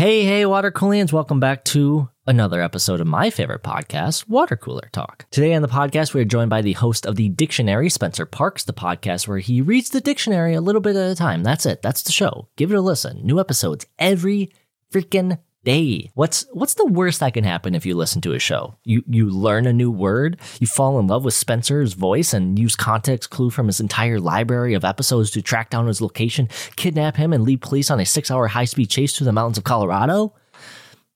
Hey, hey, water coolians, welcome back to another episode of my favorite podcast, Water Cooler Talk. Today on the podcast, we are joined by the host of the dictionary, Spencer Parks, the podcast where he reads the dictionary a little bit at a time. That's it. That's the show. Give it a listen. New episodes every freaking day. What's what's the worst that can happen if you listen to a show? You you learn a new word, you fall in love with Spencer's voice and use context clue from his entire library of episodes to track down his location, kidnap him and lead police on a 6-hour high-speed chase through the mountains of Colorado?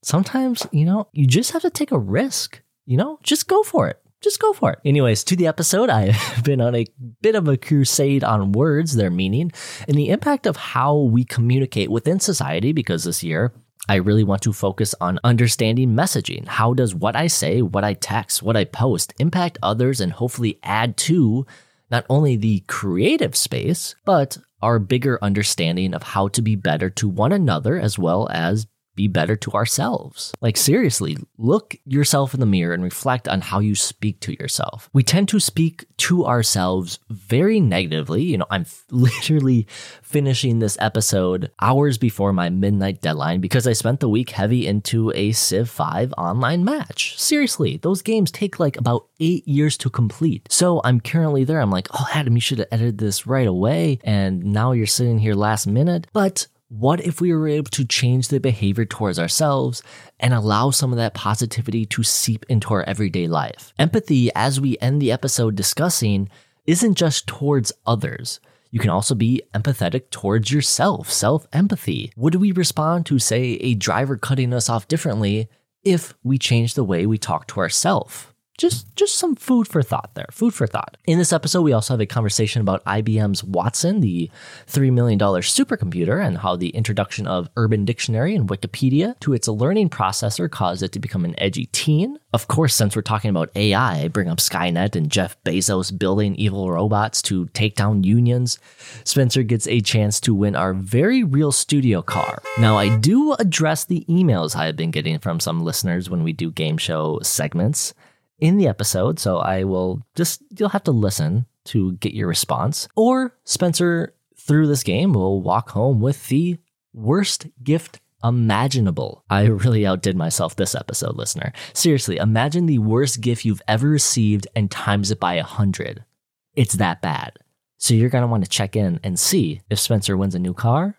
Sometimes, you know, you just have to take a risk. You know, just go for it just go for it. Anyways, to the episode, I've been on a bit of a crusade on words, their meaning, and the impact of how we communicate within society because this year I really want to focus on understanding messaging. How does what I say, what I text, what I post impact others and hopefully add to not only the creative space, but our bigger understanding of how to be better to one another as well as be better to ourselves. Like, seriously, look yourself in the mirror and reflect on how you speak to yourself. We tend to speak to ourselves very negatively. You know, I'm literally finishing this episode hours before my midnight deadline because I spent the week heavy into a Civ 5 online match. Seriously, those games take like about eight years to complete. So I'm currently there. I'm like, oh, Adam, you should have edited this right away. And now you're sitting here last minute. But what if we were able to change the behavior towards ourselves and allow some of that positivity to seep into our everyday life? Empathy, as we end the episode discussing, isn't just towards others. You can also be empathetic towards yourself, self empathy. Would we respond to, say, a driver cutting us off differently if we change the way we talk to ourselves? Just just some food for thought there food for thought. In this episode we also have a conversation about ibm's watson the $3 million supercomputer and how the introduction of urban dictionary and wikipedia to its learning processor caused it to become an edgy teen. Of course since we're talking about ai bring up skynet and jeff bezos building evil robots to take down unions spencer gets a chance to win our very real studio car. Now i do address the emails i have been getting from some listeners when we do game show segments in the episode, so I will just, you'll have to listen to get your response. Or Spencer, through this game, will walk home with the worst gift imaginable. I really outdid myself this episode, listener. Seriously, imagine the worst gift you've ever received and times it by a hundred. It's that bad. So you're going to want to check in and see if Spencer wins a new car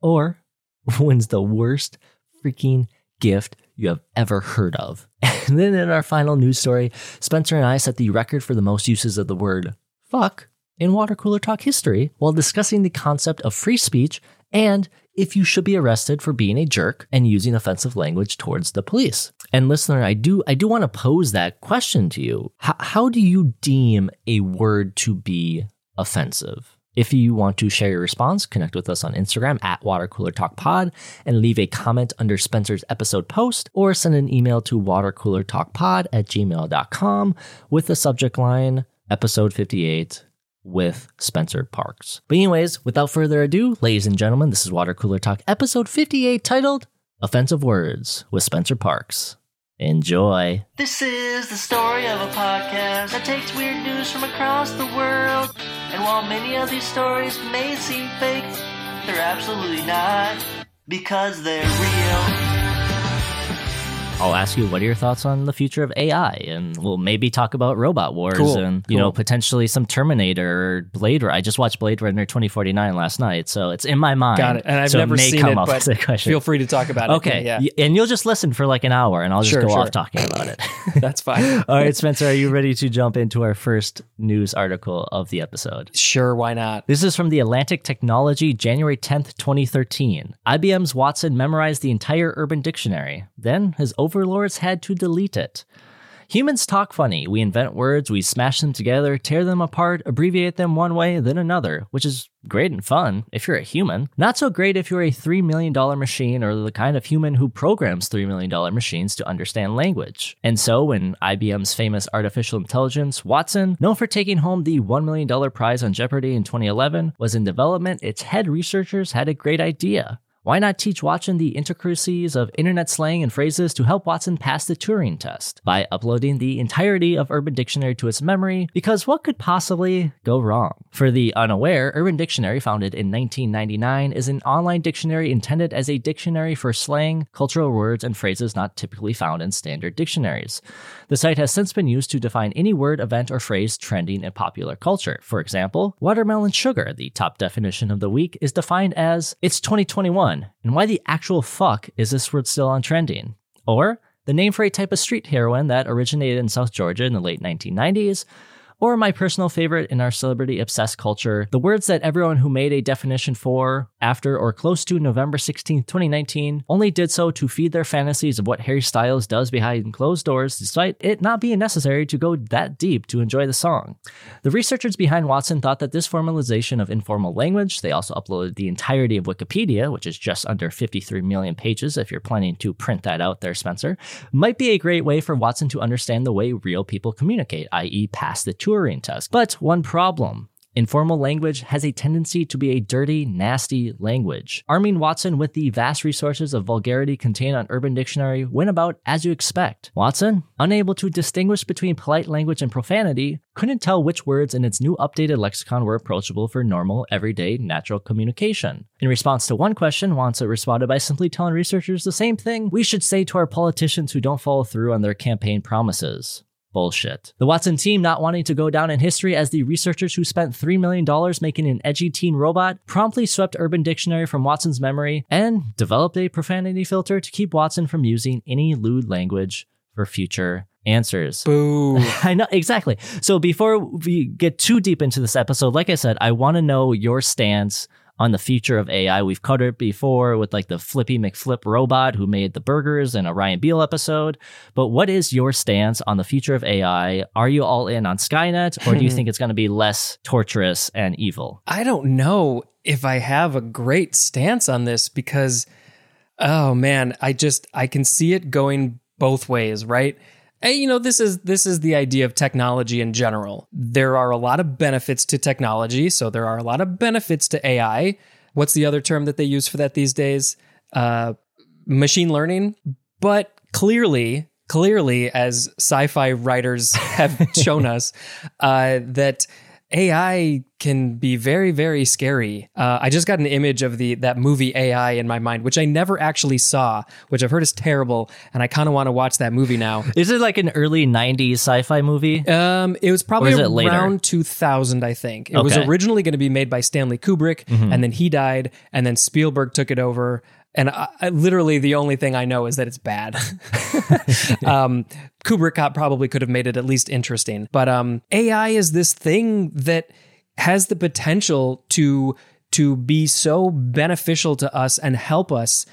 or wins the worst freaking gift you have ever heard of. And then in our final news story, Spencer and I set the record for the most uses of the word fuck in water cooler talk history while discussing the concept of free speech and if you should be arrested for being a jerk and using offensive language towards the police. And listener, I do I do want to pose that question to you. H- how do you deem a word to be offensive? If you want to share your response, connect with us on Instagram at watercoolertalkpod and leave a comment under Spencer's episode post or send an email to watercoolertalkpod at gmail.com with the subject line episode 58 with Spencer Parks. But anyways, without further ado, ladies and gentlemen, this is Water Cooler Talk episode 58 titled Offensive Words with Spencer Parks. Enjoy. This is the story of a podcast that takes weird news from across the world. And while many of these stories may seem fake, they're absolutely not because they're real. I'll ask you what are your thoughts on the future of AI, and we'll maybe talk about robot wars Cool, and you cool. know potentially some Terminator or Blade Runner. I just watched Blade Runner 2049 last night, so it's in my mind. Got it. And I've so never it may seen come it, up but question. feel free to talk about it. Okay, Yeah, and you'll just listen for like an hour, and I'll just Sure, go sure. off talking about it. that's fine. All right, Spencer, are you ready to jump into our first news article of the episode? Sure, why not? This is from the Atlantic Technology, January 10th, 2013. IBM's Watson memorized the entire Urban Dictionary. Then his overlords had to delete it. Humans talk funny. We invent words, we smash them together, tear them apart, abbreviate them one way, then another, which is great and fun if you're a human. Not so great if you're a $3 million machine or the kind of human who programs $3 million machines to understand language. And so, when IBM's famous artificial intelligence, Watson, known for taking home the $1 million prize on Jeopardy in 2011, was in development, its head researchers had a great idea. Why not teach Watson the intricacies of internet slang and phrases to help Watson pass the Turing test by uploading the entirety of Urban Dictionary to its memory? Because what could possibly go wrong? For the unaware, Urban Dictionary, founded in 1999, is an online dictionary intended as a dictionary for slang, cultural words, and phrases not typically found in standard dictionaries. The site has since been used to define any word, event, or phrase trending in popular culture. For example, watermelon sugar, the top definition of the week, is defined as it's 2021 and why the actual fuck is this word still on trending? Or the name for a type of street heroin that originated in South Georgia in the late 1990s, or my personal favorite in our celebrity obsessed culture, the words that everyone who made a definition for, after, or close to November 16, 2019, only did so to feed their fantasies of what Harry Styles does behind closed doors, despite it not being necessary to go that deep to enjoy the song. The researchers behind Watson thought that this formalization of informal language, they also uploaded the entirety of Wikipedia, which is just under 53 million pages if you're planning to print that out there, Spencer, might be a great way for Watson to understand the way real people communicate, i.e., pass the Turing test. But one problem. Informal language has a tendency to be a dirty, nasty language. Arming Watson with the vast resources of vulgarity contained on Urban Dictionary went about as you expect. Watson, unable to distinguish between polite language and profanity, couldn't tell which words in its new updated lexicon were approachable for normal, everyday, natural communication. In response to one question, Watson responded by simply telling researchers the same thing we should say to our politicians who don't follow through on their campaign promises bullshit. The Watson team, not wanting to go down in history as the researchers who spent $3 million making an edgy teen robot, promptly swept Urban Dictionary from Watson's memory and developed a profanity filter to keep Watson from using any lewd language for future answers. Boo. I know exactly. So before we get too deep into this episode, like I said, I want to know your stance on the future of AI. We've covered it before with like the Flippy McFlip robot who made the burgers and a Ryan Beal episode. But what is your stance on the future of AI? Are you all in on Skynet or do you think it's going to be less torturous and evil? I don't know if I have a great stance on this because, oh man, I just I can see it going both ways, right? And, you know, this is this is the idea of technology in general. There are a lot of benefits to technology, so there are a lot of benefits to AI. What's the other term that they use for that these days? Uh, machine learning. But clearly, clearly, as sci-fi writers have shown us, uh, that AI can be very, very scary. Uh, I just got an image of the that movie AI in my mind, which I never actually saw, which I've heard is terrible, and I kind of want to watch that movie now. Is it like an early 90s sci fi movie? Um, it was probably it later? around 2000, I think. It was Okay. Mm-hmm. originally going to be made by Stanley Kubrick, and then he died, and then Spielberg took it over. And I, I, literally, the only thing I know is that it's bad. um, Kubrick probably could have made it at least interesting, but um, AI is this thing that has the potential to to be so beneficial to us and help us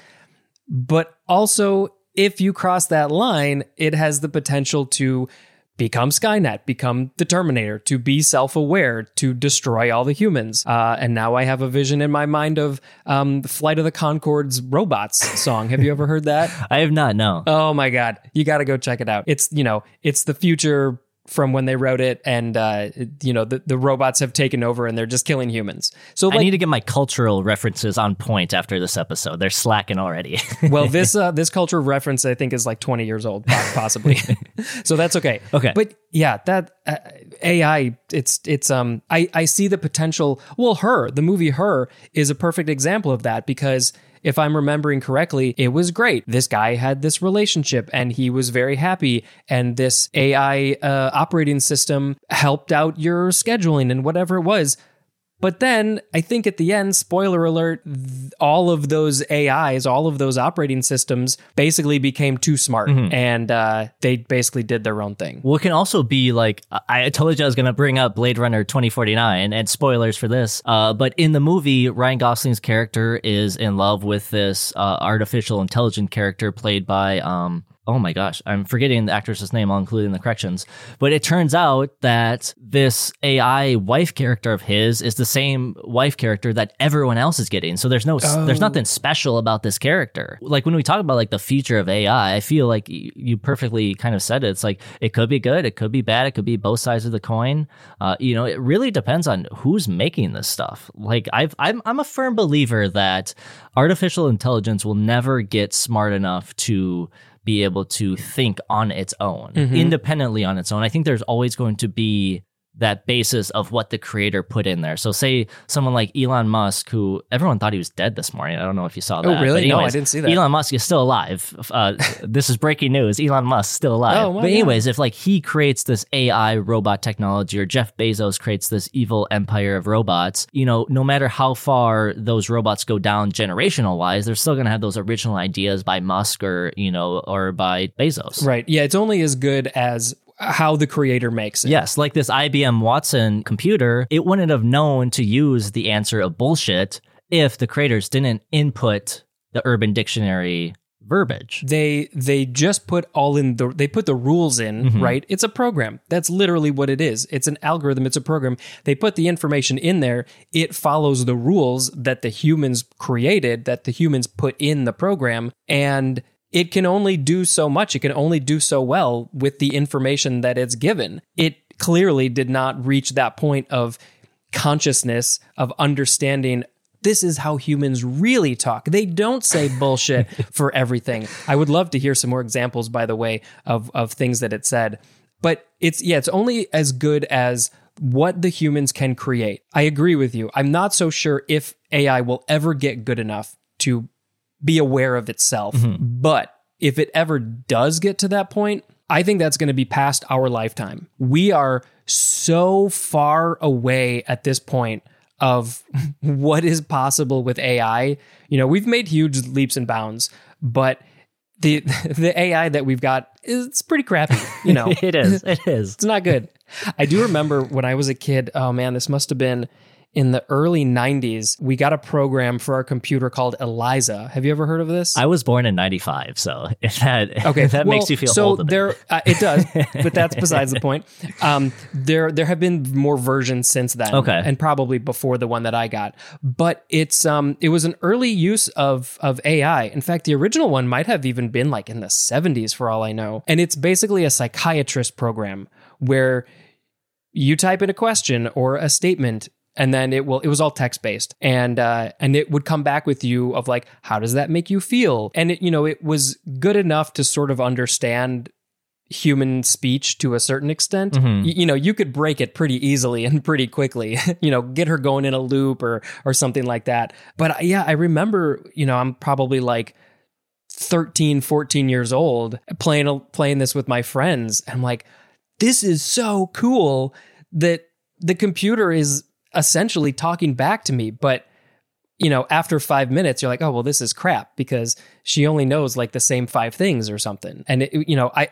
but also if you cross that line it has the potential to become skynet become the terminator to be self-aware to destroy all the humans. Uh, and now i have a vision in my mind of um, the flight of the conchords robots song. Have you ever heard that? I have not, no. oh my god. You got to go check it out. It's you know it's the future from when they wrote it and uh, you know the, the robots have taken over and they're just killing humans so I need to get my cultural references on point after this episode. They're slacking already. well, this uh, this culture reference I think is like 20 years old, possibly. so that's okay. Okay. but yeah, that uh, AI, it's it's um, I I see the potential. Well, her, the movie Her, is a perfect example of that because. If I'm remembering correctly, it was great. This guy had this relationship and he was very happy. And this AI uh, operating system helped out your scheduling and whatever it was. But then I think at the end, spoiler alert, all of those AIs, all of those operating systems basically became too smart and uh, they basically did their own thing. Well, it can also be like I I told you I was going to bring up Blade Runner 2049 and spoilers for this. Uh, but in the movie, Ryan Gosling's character is in love with this uh, artificial intelligent character played by um, oh my gosh, I'm forgetting the actress's name. I'll include in the corrections. But it turns out that this AI wife character of his is the same wife character that everyone else is getting. So there's no, there's Oh. nothing special about this character. Like when we talk about like the future of AI, I feel like you perfectly kind of said it. It's like it could be good, it could be bad, it could be both sides of the coin. Uh, you know, it really depends on who's making this stuff. Like I've, I'm, I'm a firm believer that artificial intelligence will never get smart enough to be able to think on its own, mm-hmm. independently on its own. I think there's always going to be that basis of what the creator put in there. So say someone like Elon Musk, who everyone thought he was dead this morning. I don't know if you saw that. Oh, really? but No, I didn't see that. Elon Musk is still alive. Uh, this is breaking news. Elon Musk still alive. Oh, wow, but yeah. anyways, if like he creates this AI robot technology or Jeff Bezos creates this evil empire of robots, you know, no matter how far those robots go down generational wise, they're still going to have those original ideas by Musk or, you know, or by Bezos. Right. Yeah. It's only as good as how the creator makes it. Yes, like this IBM Watson computer, it wouldn't have known to use the answer of bullshit if the creators didn't input the Urban Dictionary verbiage. They they just put all in the they put the rules in, Mm-hmm. right? It's a program. That's literally what it is. It's an algorithm, it's a program. They put the information in there. It follows the rules that the humans created, that the humans put in the program, and it can only do so much. It can only do so well with the information that it's given. It clearly did not reach that point of consciousness of understanding this is how humans really talk. They don't say bullshit for everything. I would love to hear some more examples, by the way, of, of things that it said. But it's, yeah, it's only as good as what the humans can create. I agree with you. I'm not so sure if AI will ever get good enough to be aware of itself. Mm-hmm. But if it ever does get to that point, I think that's going to be past our lifetime. We are so far away at this point of what is possible with AI. You know, we've made huge leaps and bounds, but the the AI that we've got is it's pretty crappy, you know. It is. It is. It's not good. I do remember when I was a kid, oh man, this must have been in the early 90s. We got a program for our computer called Eliza. Have you ever heard of this? I was born in 95, so if that Okay, if that well, makes you feel so old. there uh, it does, but that's besides the point. Um, there there have been more versions since then, Okay. and probably before the one that I got. But it's um it was an early use of of AI. In fact, the original one might have even been like in the seventies, for all I know. And it's basically a psychiatrist program where you type in a question or a statement and then it will it was all text based and uh and it would come back with you of like how does that make you feel? And it you know it was good enough to sort of understand human speech to a certain extent. Y- you know you could break it pretty easily and pretty quickly you know get her going in a loop or or something like that. But uh, yeah i remember you know i'm probably like 13 14 years old playing playing this with my friends. I'm like this is so cool that the computer is essentially talking back to me but you know after 5 minutes you're like oh well this is crap because she only knows like the same five things or something. And it, you know i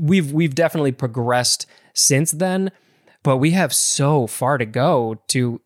we've we've definitely progressed since then but we have so far to go to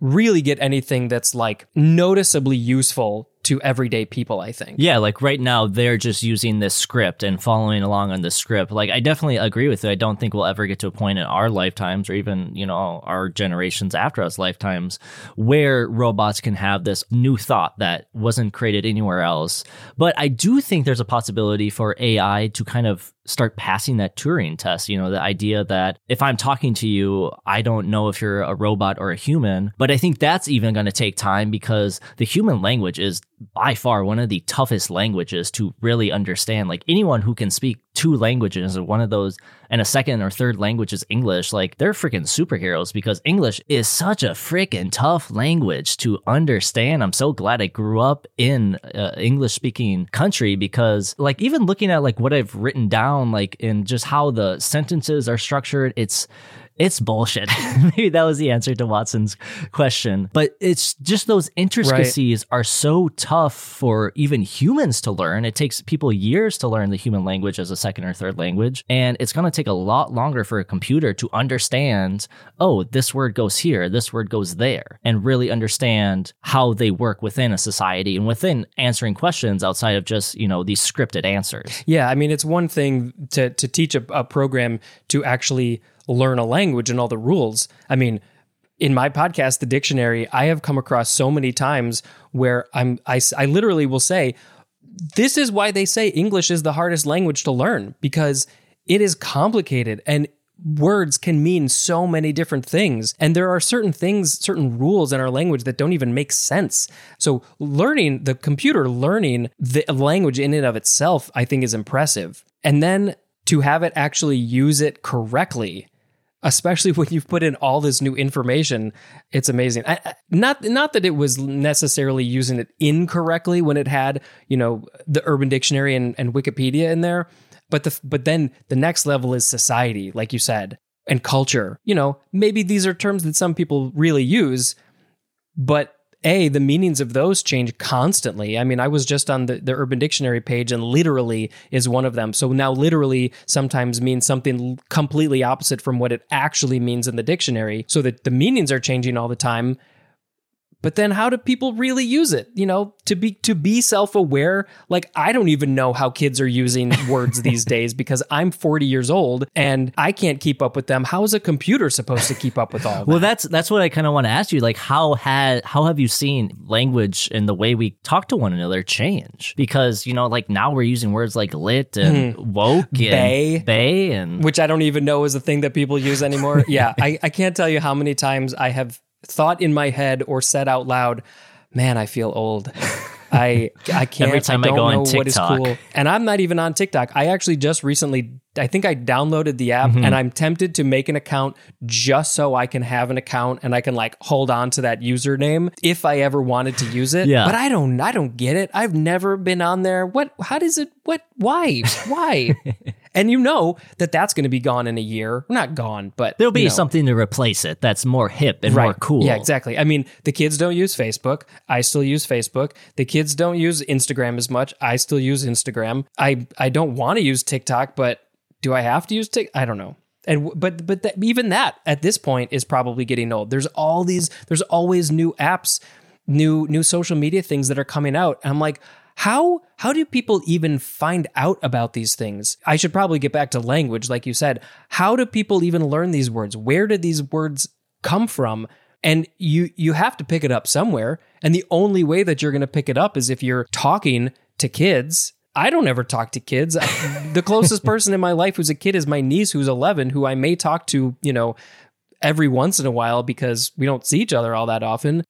really get anything that's like noticeably useful to everyday people i think Yeah, like right now they're just using this script and following along on the script. Like I definitely agree with it. I don't think we'll ever get to a point in our lifetimes or even, you know, our generations after us lifetimes where robots can have this new thought that wasn't created anywhere else. But I do think there's a possibility for AI to kind of start passing that Turing test, you know, the idea that if I'm talking to you, I don't know if you're a robot or a human, but I think that's even going to take time because the human language is by far one of the toughest languages to really understand. Like anyone who can speak two languages or one of those and a second or third language is English, like they're freaking superheroes because English is such a freaking tough language to understand. I'm so glad I grew up in uh, English speaking country because like even looking at like what I've written down like in just how the sentences are structured, it's it's bullshit. Maybe that was the answer to Watson's question. But it's just those intricacies right. are so tough for even humans to learn. It takes people years to learn the human language as a second or third language. And it's going to take a lot longer for a computer to understand, oh, this word goes here, this word goes there, and really understand how they work within a society and within answering questions outside of just, you know, these scripted answers. Yeah. I mean, it's one thing to, to teach a, a program to actually learn a language and all the rules. I mean, in my podcast, The Dictionary, I have come across so many times where I'm, I, I literally will say, this is why they say English is the hardest language to learn because it is complicated and words can mean so many different things. And there are certain things, certain rules in our language that don't even make sense. So, learning the computer, learning the language in and of itself, I think is impressive. And then to have it actually use it correctly especially when you've put in all this new information it's amazing. I, not not that it was necessarily using it incorrectly when it had you know the urban dictionary and, and wikipedia in there but the but then the next level is society like you said and culture. You know maybe these are terms that some people really use but a the meanings of those change constantly. I mean i was just on the, the urban dictionary page and literally is one of them. So now literally sometimes means something completely opposite from what it actually means in the dictionary. So that the meanings are changing all the time but then how do people really use it? You know to be to be self-aware like i don't even know how kids are using words these days because i'm 40 years old and i can't keep up with them. How is a computer supposed to keep up with all that? well that's that's what i kind of want to ask you like how had how have you seen language and the way we talk to one another change? Because you know like now we're using words like lit and mm. woke and bay. bay and which i don't even know is a thing that people use anymore. Yeah I, I can't tell you how many times i have thought in my head or said out loud, man, I feel old. I I can't. Every time I, I go on TikTok, what is cool. And I'm not even on TikTok. I actually just recently, I think I downloaded the app, mm-hmm. and I'm tempted to make an account just so I can have an account and I can like hold on to that username if I ever wanted to use it. Yeah. But I don't. I don't get it. I've never been on there. What? How does it? What? Why? Why? and you know that that's going to be gone in a year. Not gone, but there'll be you know. something to replace it that's more hip and right. more cool. Yeah, exactly. I mean, the kids don't use Facebook. I still use Facebook. The kids don't use Instagram as much. I still use Instagram. I I don't want to use TikTok, but do I have to use TikTok? I don't know. And but but that, even that at this point is probably getting old. There's all these. There's always new apps, new new social media things that are coming out. And I'm like, how how do people even find out about these things? I should probably get back to language like you said. How do people even learn these words? Where did these words come from? And you you have to pick it up somewhere. And the only way that you're going to pick it up is if you're talking to kids. I don't ever talk to kids. the closest person in my life who's a kid is my niece who's 11 who I may talk to, you know, every once in a while because we don't see each other all that often.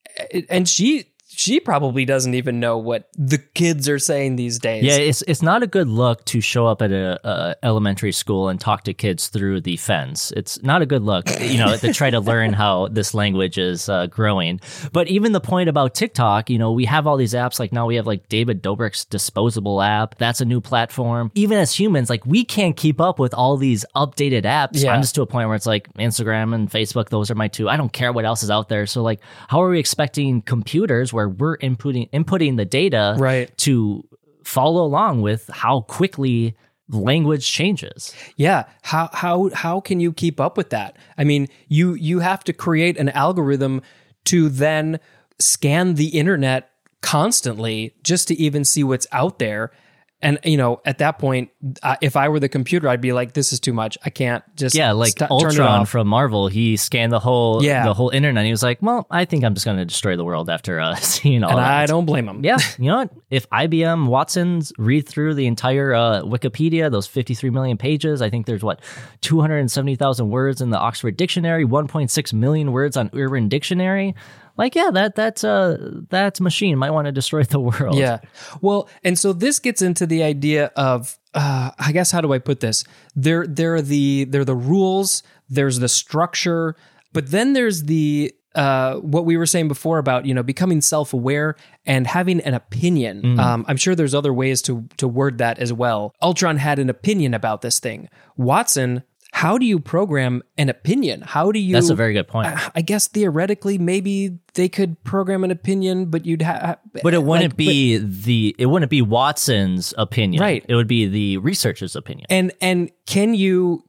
And she she probably doesn't even know what the kids are saying these days. Yeah, it's it's not a good look to show up at a, a elementary school and talk to kids through the fence. It's not a good look, you know, to try to learn how this language is uh, growing. But even the point about TikTok, you know, we have all these apps. Like now we have like David Dobrik's disposable app. That's a new platform. Even as humans, like we can't keep up with all these updated apps. Yeah. I'm just to a point where it's like Instagram and Facebook. Those are my two. I don't care what else is out there. So like, how are we expecting computers where where we're inputting inputting the data right. to follow along with how quickly language changes. Yeah, how how how can you keep up with that? I mean, you you have to create an algorithm to then scan the internet constantly just to even see what's out there and you know, at that point, uh, if I were the computer, I'd be like, "This is too much. I can't just yeah." Like st- Ultron from Marvel, he scanned the whole yeah. the whole internet. he was like, "Well, I think I'm just going to destroy the world after uh, seeing all." And that. I don't blame him. Yeah, you know what? If IBM Watson's read through the entire uh, Wikipedia, those 53 million pages, I think there's what 270,000 words in the Oxford Dictionary, 1.6 million words on Urban Dictionary like yeah that that's uh that machine might want to destroy the world yeah well and so this gets into the idea of uh i guess how do i put this there there are the there are the rules there's the structure but then there's the uh, what we were saying before about you know becoming self-aware and having an opinion. Mm. Um, I'm sure there's other ways to to word that as well. Ultron had an opinion about this thing. Watson how do you program an opinion? How do you That's a very good point. I guess theoretically maybe they could program an opinion, but you'd have But it wouldn't be the it wouldn't be Watson's opinion. Right. It would be the researcher's opinion. and and can you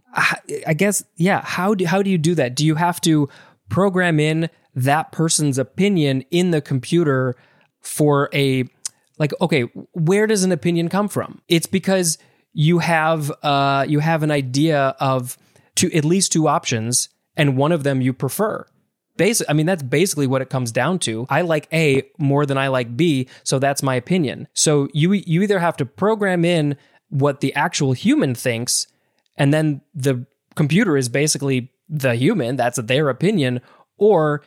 I guess yeah, how do how do you do that? Do you have to program in that person's opinion in the computer for a like okay, where does an opinion come from? It's because you have uh you have an idea of two at least two options and one of them you prefer. Basic, I mean, that's basically what it comes down to. I like A more than I like B, so that's my opinion. So you you either have to program in what the actual human thinks, and then the computer is basically the human, that's their opinion, or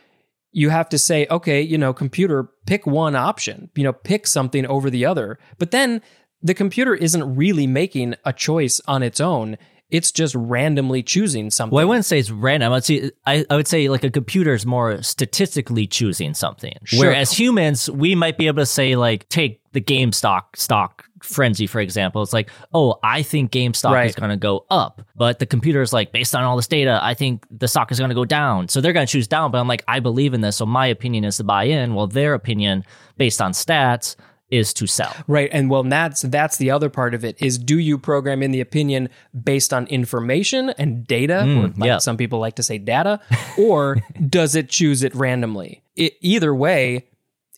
you have to say, okay, you know, computer, pick one option, you know, pick something over the other. But then the computer isn't really making a choice on its own. It's just randomly choosing something. Well, I wouldn't say it's random. I'd say I, I would say like a computer is more statistically choosing something. Sure. Whereas humans, we might be able to say like take the GameStop stock frenzy for example. It's like, oh, I think GameStop Right. is going to go up, but the computer is like, based on all this data, I think the stock is going to go down. So they're going to choose down. But I'm like, I believe in this, so my opinion is to buy in. Well, their opinion, based on stats, is to sell. Right, and well, that's that's the other part of it is do you program in the opinion based on information and data, or like yeah. some people like to say data, or does it choose it randomly? It, either way,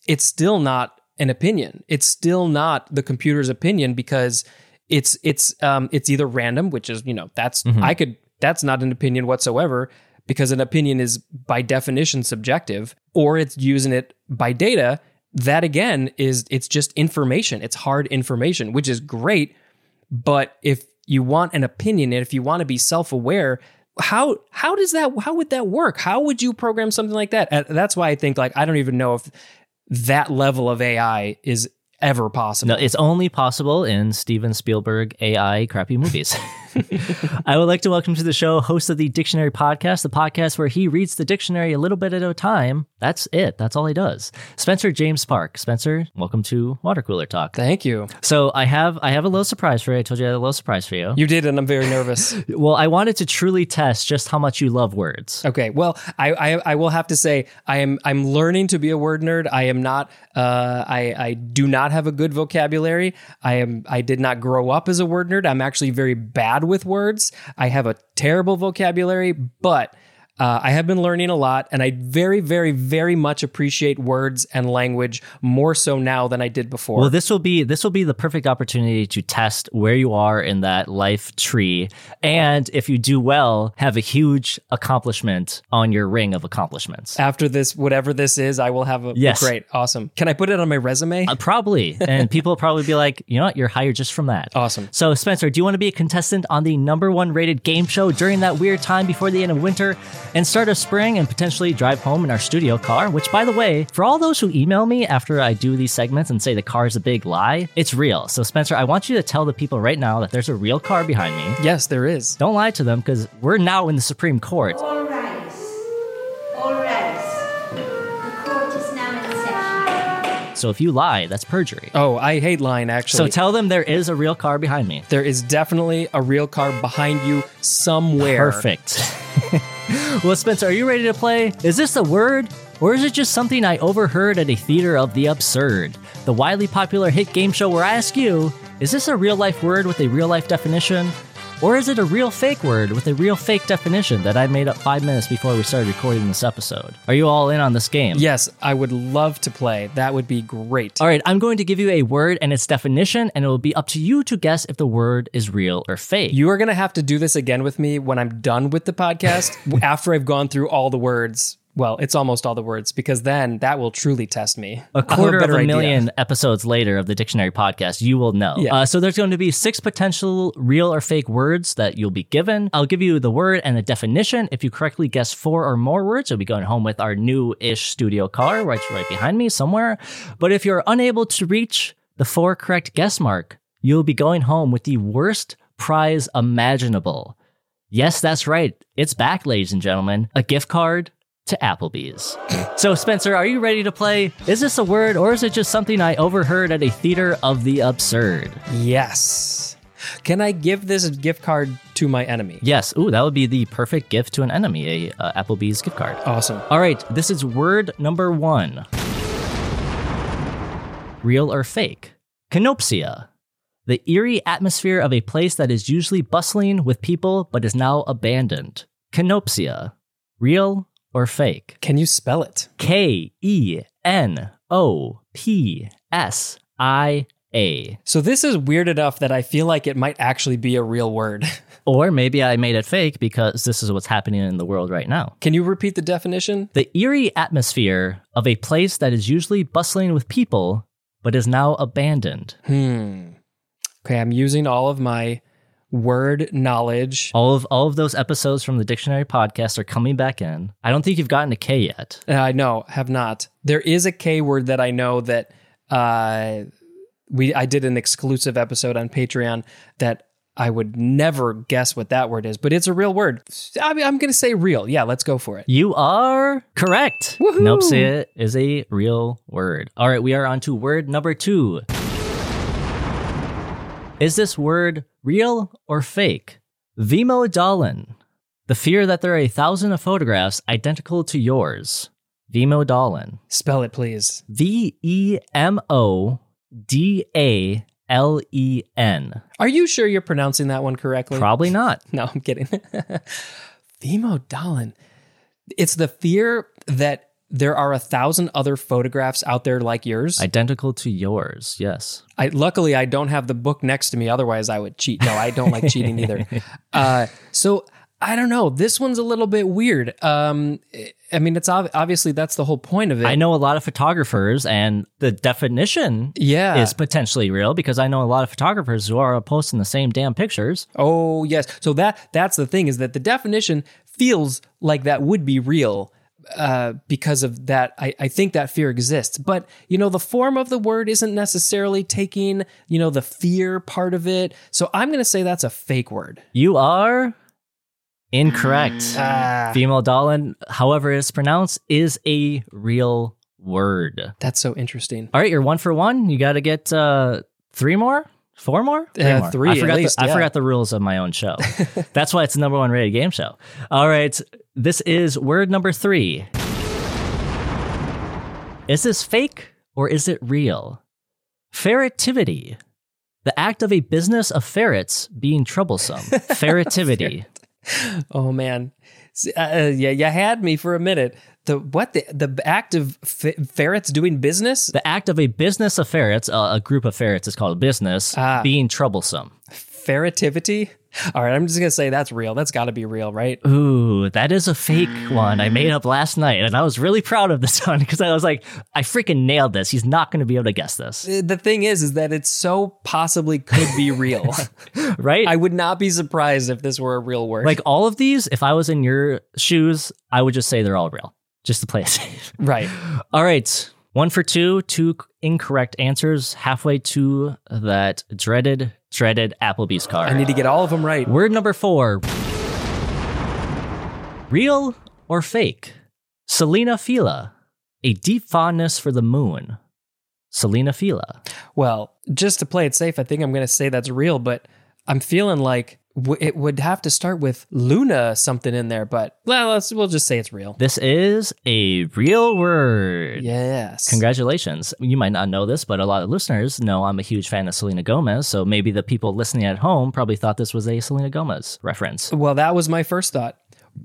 it's still not an opinion. It's still not the computer's opinion because it's it's um it's either random, which is you know that's I could that's not an opinion whatsoever because an opinion is by definition subjective, or it's using it by data. That again is it's just information. It's hard information, which is great. But if you want an opinion and if you want to be self-aware, how how does that how would that work? How would you program something like that? That's why I think like I don't even know if that level of AI is ever possible. No, it's only possible in Steven Spielberg AI crappy movies. I would like to welcome to the show host of the Dictionary Podcast, the podcast where he reads the dictionary a little bit at a time. That's it. That's all he does. Spencer James Park. Spencer, welcome to Water Cooler Talk. Thank you. So I have I have a little surprise for you. I told you I had a little surprise for you. You did, and I'm very nervous. Well, I wanted to truly test just how much you love words. Okay. Well, I, I I will have to say I am I'm learning to be a word nerd. I am not. Uh, I I do not have a good vocabulary. I am. I did not grow up as a word nerd. I'm actually very bad with words. I have a terrible vocabulary, but. Uh, I have been learning a lot, and I very, very, very much appreciate words and language more so now than I did before. Well, this will be this will be the perfect opportunity to test where you are in that life tree, and if you do well, have a huge accomplishment on your ring of accomplishments. After this, whatever this is, I will have a Yes. great, awesome. Can I put it on my resume? Uh, probably, and people will probably be like, you know what, you're hired just from that. Awesome. So, Spencer, do you want to be a contestant on the number one rated game show during that weird time before the end of winter and start a spring and potentially drive home in our studio car? Which, by the way, for all those who email me after I do these segments and say the car is a big lie, it's real. So, Spencer, I want you to tell the people right now that there's a real car behind me. yes, there is. Don't lie to them because we're now in the Supreme Court. So, if you lie, that's perjury. Oh, I hate lying, actually. So, tell them there is a real car behind me. there is definitely a real car behind you somewhere. Perfect. well, Spencer, are you ready to play? Is this a word? Or is it just something I overheard at a theater of the absurd? The widely popular hit game show where I ask you, is this a real life word with a real life definition? Or is it a real fake word with a real fake definition that I made up five minutes before we started recording this episode? Are you all in on this game? Yes, I would love to play. That would be great. All right, I'm going to give you a word and its definition, and it will be up to you to guess if the word is real or fake. You are going to have to do this again with me when I'm done with the podcast after I've gone through all the words. Well, it's almost all the words because then that will truly test me. a quarter of better a idea. million episodes later of the dictionary podcast, you will know. Yeah. Uh, so there's going to be six potential real or fake words that you'll be given. I'll give you the word and the definition. If you correctly guess four or more words, you'll be going home with our new-ish studio car right, right behind me somewhere. But if you're unable to reach the four correct guess mark, you'll be going home with the worst prize imaginable. Yes, that's right. It's back, ladies and gentlemen. A gift card to Applebee's. so, Spencer, are you ready to play? Is this a word or is it just something I overheard at a theater of the absurd? Yes. Can I give this gift card to my enemy? Yes. Ooh, that would be the perfect gift to an enemy, a uh, Applebee's gift card. Awesome. All right, this is word number one. Real or fake? Kenopsia. The eerie atmosphere of a place that is usually bustling with people but is now abandoned. Kenopsia. Real or fake? Can you spell it? K E N O P S I A. So this is weird enough that I feel like it might actually be a real word. Or maybe I made it fake because this is what's happening in the world right now. Can you repeat the definition? The eerie atmosphere of a place that is usually bustling with people but is now abandoned. Hmm. Okay, I'm using all of my word knowledge. All of all of those episodes from the dictionary podcast are coming back in. I don't think you've gotten a K yet. Uh, I know, have not. There is a K word that I know that uh, we I did an exclusive episode on Patreon that I would never guess what that word is, but it's a real word. I mean, I'm going to say real. Yeah, let's go for it. You are correct. Woohoo! Nopsia is a real word. All right, we are on to word number two. Is this word real or fake? Vemodalen. The fear that there are a thousand of photographs identical to yours. Vemodalen. Spell it, please. V E M O D A L E N. Are you sure you're pronouncing that one correctly? Probably not. No, I'm kidding. Vimo Themodolin. It's the fear that there are a thousand other photographs out there like yours. Identical to yours, yes. I luckily I don't have the book next to me. Otherwise, I would cheat. No, I don't like cheating either. Uh, so I don't know. This one's a little bit weird. Um, I mean, it's ob- obviously that's the whole point of it. I know a lot of photographers, and the definition Yeah. is potentially real because I know a lot of photographers who are posting the same damn pictures. Oh yes. So that that's the thing is that the definition feels like that would be real uh, because of that. I, I think that fear exists, but you know the form of the word isn't necessarily taking you know the fear part of it. So I'm going to say that's a fake word. You are incorrect. Ah. Vemodalen, however it's pronounced, is a real word. That's so interesting. All right, you're one for one. You got to get uh, three more, four more, Uh, three I at forgot. least, the, I forgot the rules of my own show. That's why it's the number one rated game show. All right, this is word number three. Is this fake or is it real? Ferretivity. The act of a business of ferrets being troublesome. Ferretivity. Oh man, uh, uh, yeah, you had me for a minute. The what the the act of f- ferrets doing business? the act of a business of ferrets, uh, a group of ferrets is called a business, Ah. being troublesome. Ferretivity. All right, I'm just gonna say that's real. That's got to be real, right? Ooh, that is a fake one I made up last night, and I was really proud of this one because I was like, I freaking nailed this. He's not going to be able to guess this, Uh, The thing is, is that it so possibly could be real. right? I would not be surprised if this were a real word. like all of these, if I was in your shoes, I would just say they're all real, just to play it safe. right. all right, one for two, two incorrect answers, halfway to that dreaded, dreaded Applebee's card. I need to get all of them right. Word number four Real or fake? Selenophilia, a deep fondness for the moon. Selenophilia. Well, just to play it safe, I think I'm going to say that's real, but I'm feeling like w- it would have to start with Luna something in there, but well, let's we'll just say it's real. This is a real word. Yes. Congratulations. You might not know this, but a lot of listeners know I'm a huge fan of Selena Gomez. So maybe the people listening at home probably thought this was a Selena Gomez reference. Well, that was my first thought.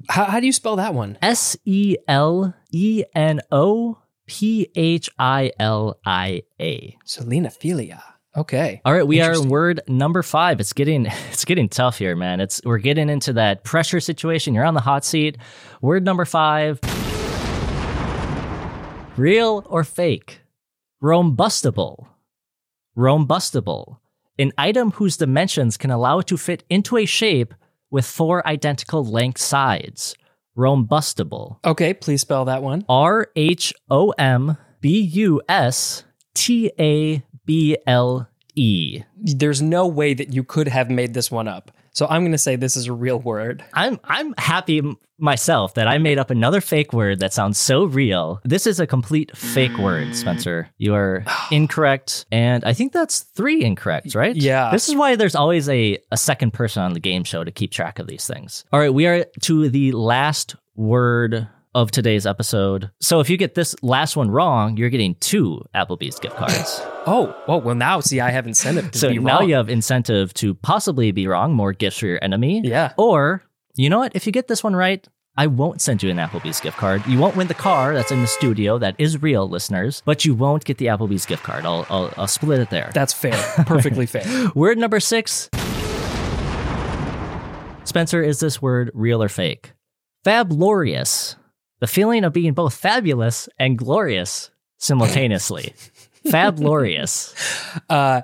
How, how do you spell that one? S E L E N O P H I L I A. Selenophilia. Okay. All right, we are Interesting. word number five. It's getting it's getting tough here, man. It's we're getting into that pressure situation. You're on the hot seat. Word number five. Real or fake? Rhombustable. Rhombustable. An item whose dimensions can allow it to fit into a shape with four identical length sides. Rhombustable. Okay, please spell that one. R H O M B U S T A B L E. There's no way that you could have made this one up. So I'm going to say this is a real word. I'm I'm happy myself that I made up another fake word that sounds so real. This is a complete fake word, Spencer. You are incorrect, and I think that's three incorrect, right? Yeah. This is why there's always a a second person on the game show to keep track of these things. All right, we are to the last word of today's episode. So if you get this last one wrong, you're getting two Applebee's gift cards. Oh, oh well now see I have incentive to So be now wrong. you have incentive to possibly be wrong, more gifts for your enemy. Yeah. Or, you know what? If you get this one right, I won't send you an Applebee's gift card. You won't win the car that's in the studio that is real, listeners, but you won't get the Applebee's gift card. I'll, I'll, I'll split it there. That's fair. Perfectly fair. Word number six. Spencer, is this word real or fake? Fablorious. The feeling of being both fabulous and glorious simultaneously. Fablorious. Uh,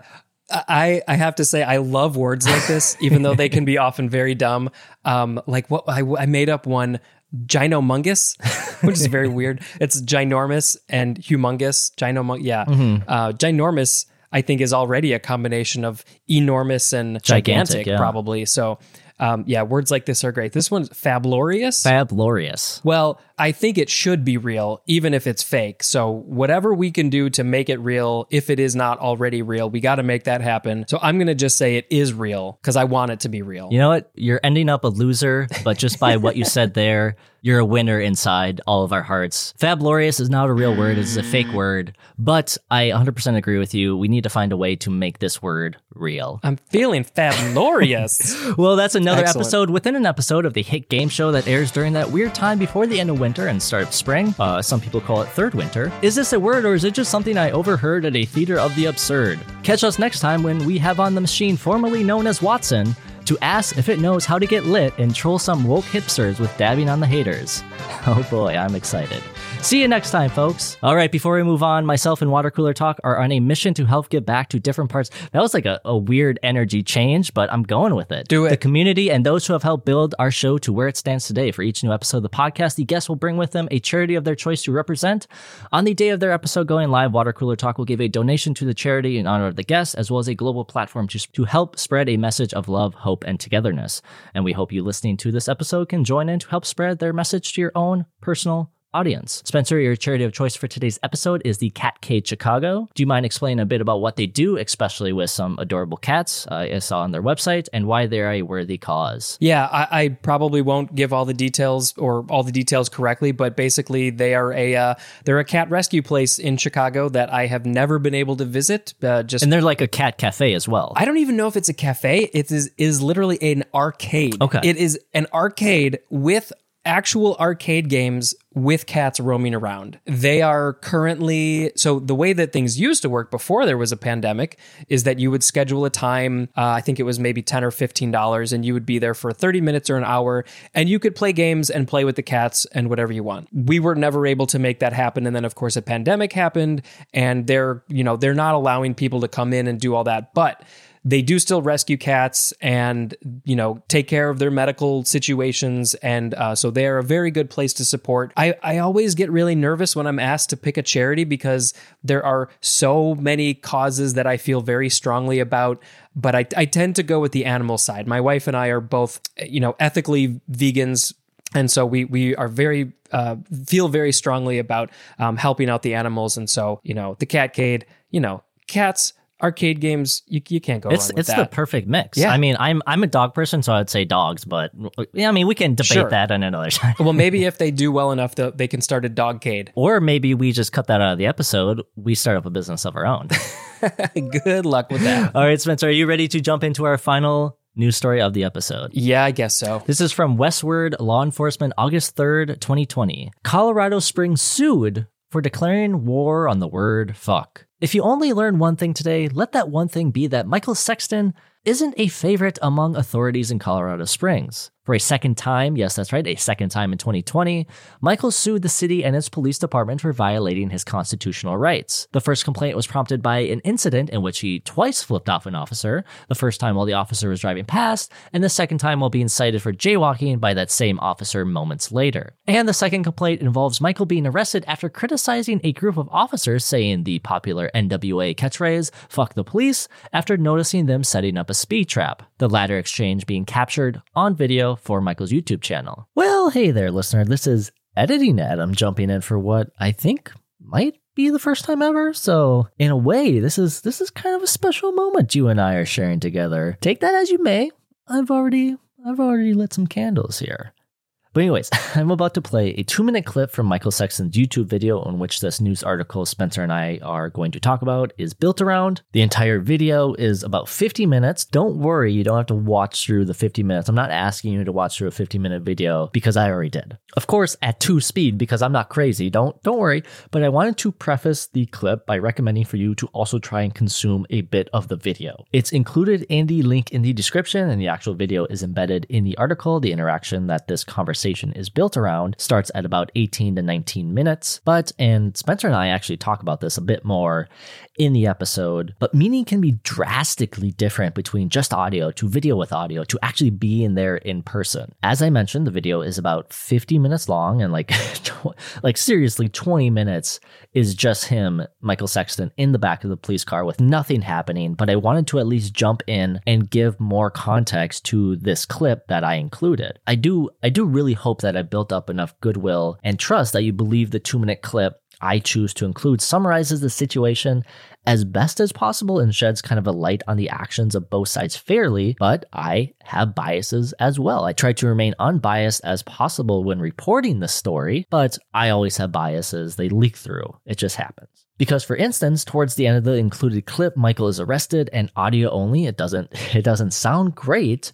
I I have to say I love words like this, even though they can be often very dumb. Um, like what I, I made up one ginormous, which is very weird. It's ginormous and humongous. Ginomung, yeah. Uh, ginormous, I think, is already a combination of enormous and Gigantic, gigantic, yeah. probably. So, um, yeah, words like this are great. This one's fablorious. Fablorious. Well, I think it should be real, even if it's fake. So, whatever we can do to make it real, if it is not already real, we got to make that happen. So, I'm going to just say it is real because I want it to be real. You know what? You're ending up a loser, but just by what you said there, you're a winner inside all of our hearts. Fablorious is not a real word, it's a fake word, but I 100% agree with you. We need to find a way to make this word real. I'm feeling fablorious. Well, that's another Excellent. episode within an episode of the hit game show that airs during that weird time before the end of winter and start of spring. Uh, some people call it third winter. Is this a word or is it just something I overheard at a theater of the absurd? Catch us next time when we have on the machine formerly known as Watson to ask if it knows how to get lit and troll some woke hipsters with dabbing on the haters. Oh boy, I'm excited. See you next time, folks. All right, before we move on, myself and Water Cooler Talk are on a mission to help get back to different parts. That was like a, a weird energy change, but I'm going with it. Do it. The community and those who have helped build our show to where it stands today. For each new episode of the podcast, the guests will bring with them a charity of their choice to represent. On the day of their episode going live, Water Cooler Talk will give a donation to the charity in honor of the guests, as well as a global platform to, to help spread a message of love, hope, and togetherness. And we hope you listening to this episode can join in to help spread their message to your own personal audience. Spencer, your charity of choice for today's episode is the Catcade Chicago. Do you mind explaining a bit about what they do, especially with some adorable cats uh, I saw on their website, and why they're a worthy cause? Yeah, I, I probably won't give all the details or all the details correctly, but basically they are a uh, they're a cat rescue place in Chicago that I have never been able to visit. Uh, just And they're like a cat cafe as well. I don't even know if it's a cafe. It is is literally an arcade. Okay. It is an arcade with actual arcade games with cats roaming around. They are currently so the way that things used to work before there was a pandemic is that you would schedule a time, uh, I think it was maybe 10 or 15 dollars and you would be there for 30 minutes or an hour and you could play games and play with the cats and whatever you want. We were never able to make that happen and then of course a pandemic happened and they're, you know, they're not allowing people to come in and do all that. But they do still rescue cats and you know take care of their medical situations. And uh, so they are a very good place to support. I, I always get really nervous when i'm asked to pick a charity because there are so many causes that i feel very strongly about but I, I tend to go with the animal side. My wife and i are both you know ethically vegans. And so we we are very uh, feel very strongly about um, helping out the animals. And so you know the catcade you know cats arcade games you, you can't go It's wrong it's that the perfect mix. Yeah. I mean, I'm I'm a dog person, so I'd say dogs, but yeah, I mean, we can debate Sure. that on another time. well maybe if they do well enough that they can start a dogcade Or maybe we just cut that out of the episode. We start up a business of our own. good luck with that All right, Spencer, are you ready to jump into our final news story of the episode? yeah i guess so This is from Westword Law Enforcement, August 3rd, 2020. Colorado Springs sued for declaring war on the word fuck. If you only learn one thing today, let that one thing be that Michael Sexton isn't a favorite among authorities in Colorado Springs. For a second time, yes, that's right, a second time in 2020, Michael sued the city and its police department for violating his constitutional rights. The first complaint was prompted by an incident in which he twice flipped off an officer, the first time while the officer was driving past, and the second time while being cited for jaywalking by that same officer moments later. And the second complaint involves Michael being arrested after criticizing a group of officers saying the popular NWA catchphrase, fuck the police, after noticing them setting up a speed trap. The latter exchange being captured on video for Michael's YouTube channel. Well, hey there, listener. This is Editing Ed. I'm jumping in for what I think might be the first time ever. So in a way, this is this is kind of a special moment you and I are sharing together. Take that as you may. I've already I've already lit some candles here. But, anyways, I'm about to play a two minute clip from Michael Sexton's YouTube video on which this news article Spencer and I are going to talk about is built around. The entire video is about 50 minutes. Don't worry, you don't have to watch through the 50 minutes. I'm not asking you to watch through a 50 minute video because I already did. Of course, at two speed because I'm not crazy. Don't don't worry. But I wanted to preface the clip by recommending for you to also try and consume a bit of the video. It's included in the link in the description, and the actual video is embedded in the article. The interaction that this conversation is built around starts at about 18 to 19 minutes. But, and Spencer and I actually talk about this a bit more in the episode, but meaning can be drastically different between just audio to video with audio to actually being there in person. As I mentioned, the video is about 50 minutes long and like, like seriously, 20 minutes is just him, Michael Sexton, in the back of the police car with nothing happening. But I wanted to at least jump in and give more context to this clip that I included. I do, I do really hope that I built up enough goodwill and trust that you believe the two minute clip I choose to include summarizes the situation as best as possible and sheds kind of a light on the actions of both sides fairly, but I have biases as well. I try to remain unbiased as possible when reporting the story, but I always have biases. They leak through. It just happens. Because for instance, towards the end of the included clip, Michael is arrested and audio only. It doesn't it doesn't sound great,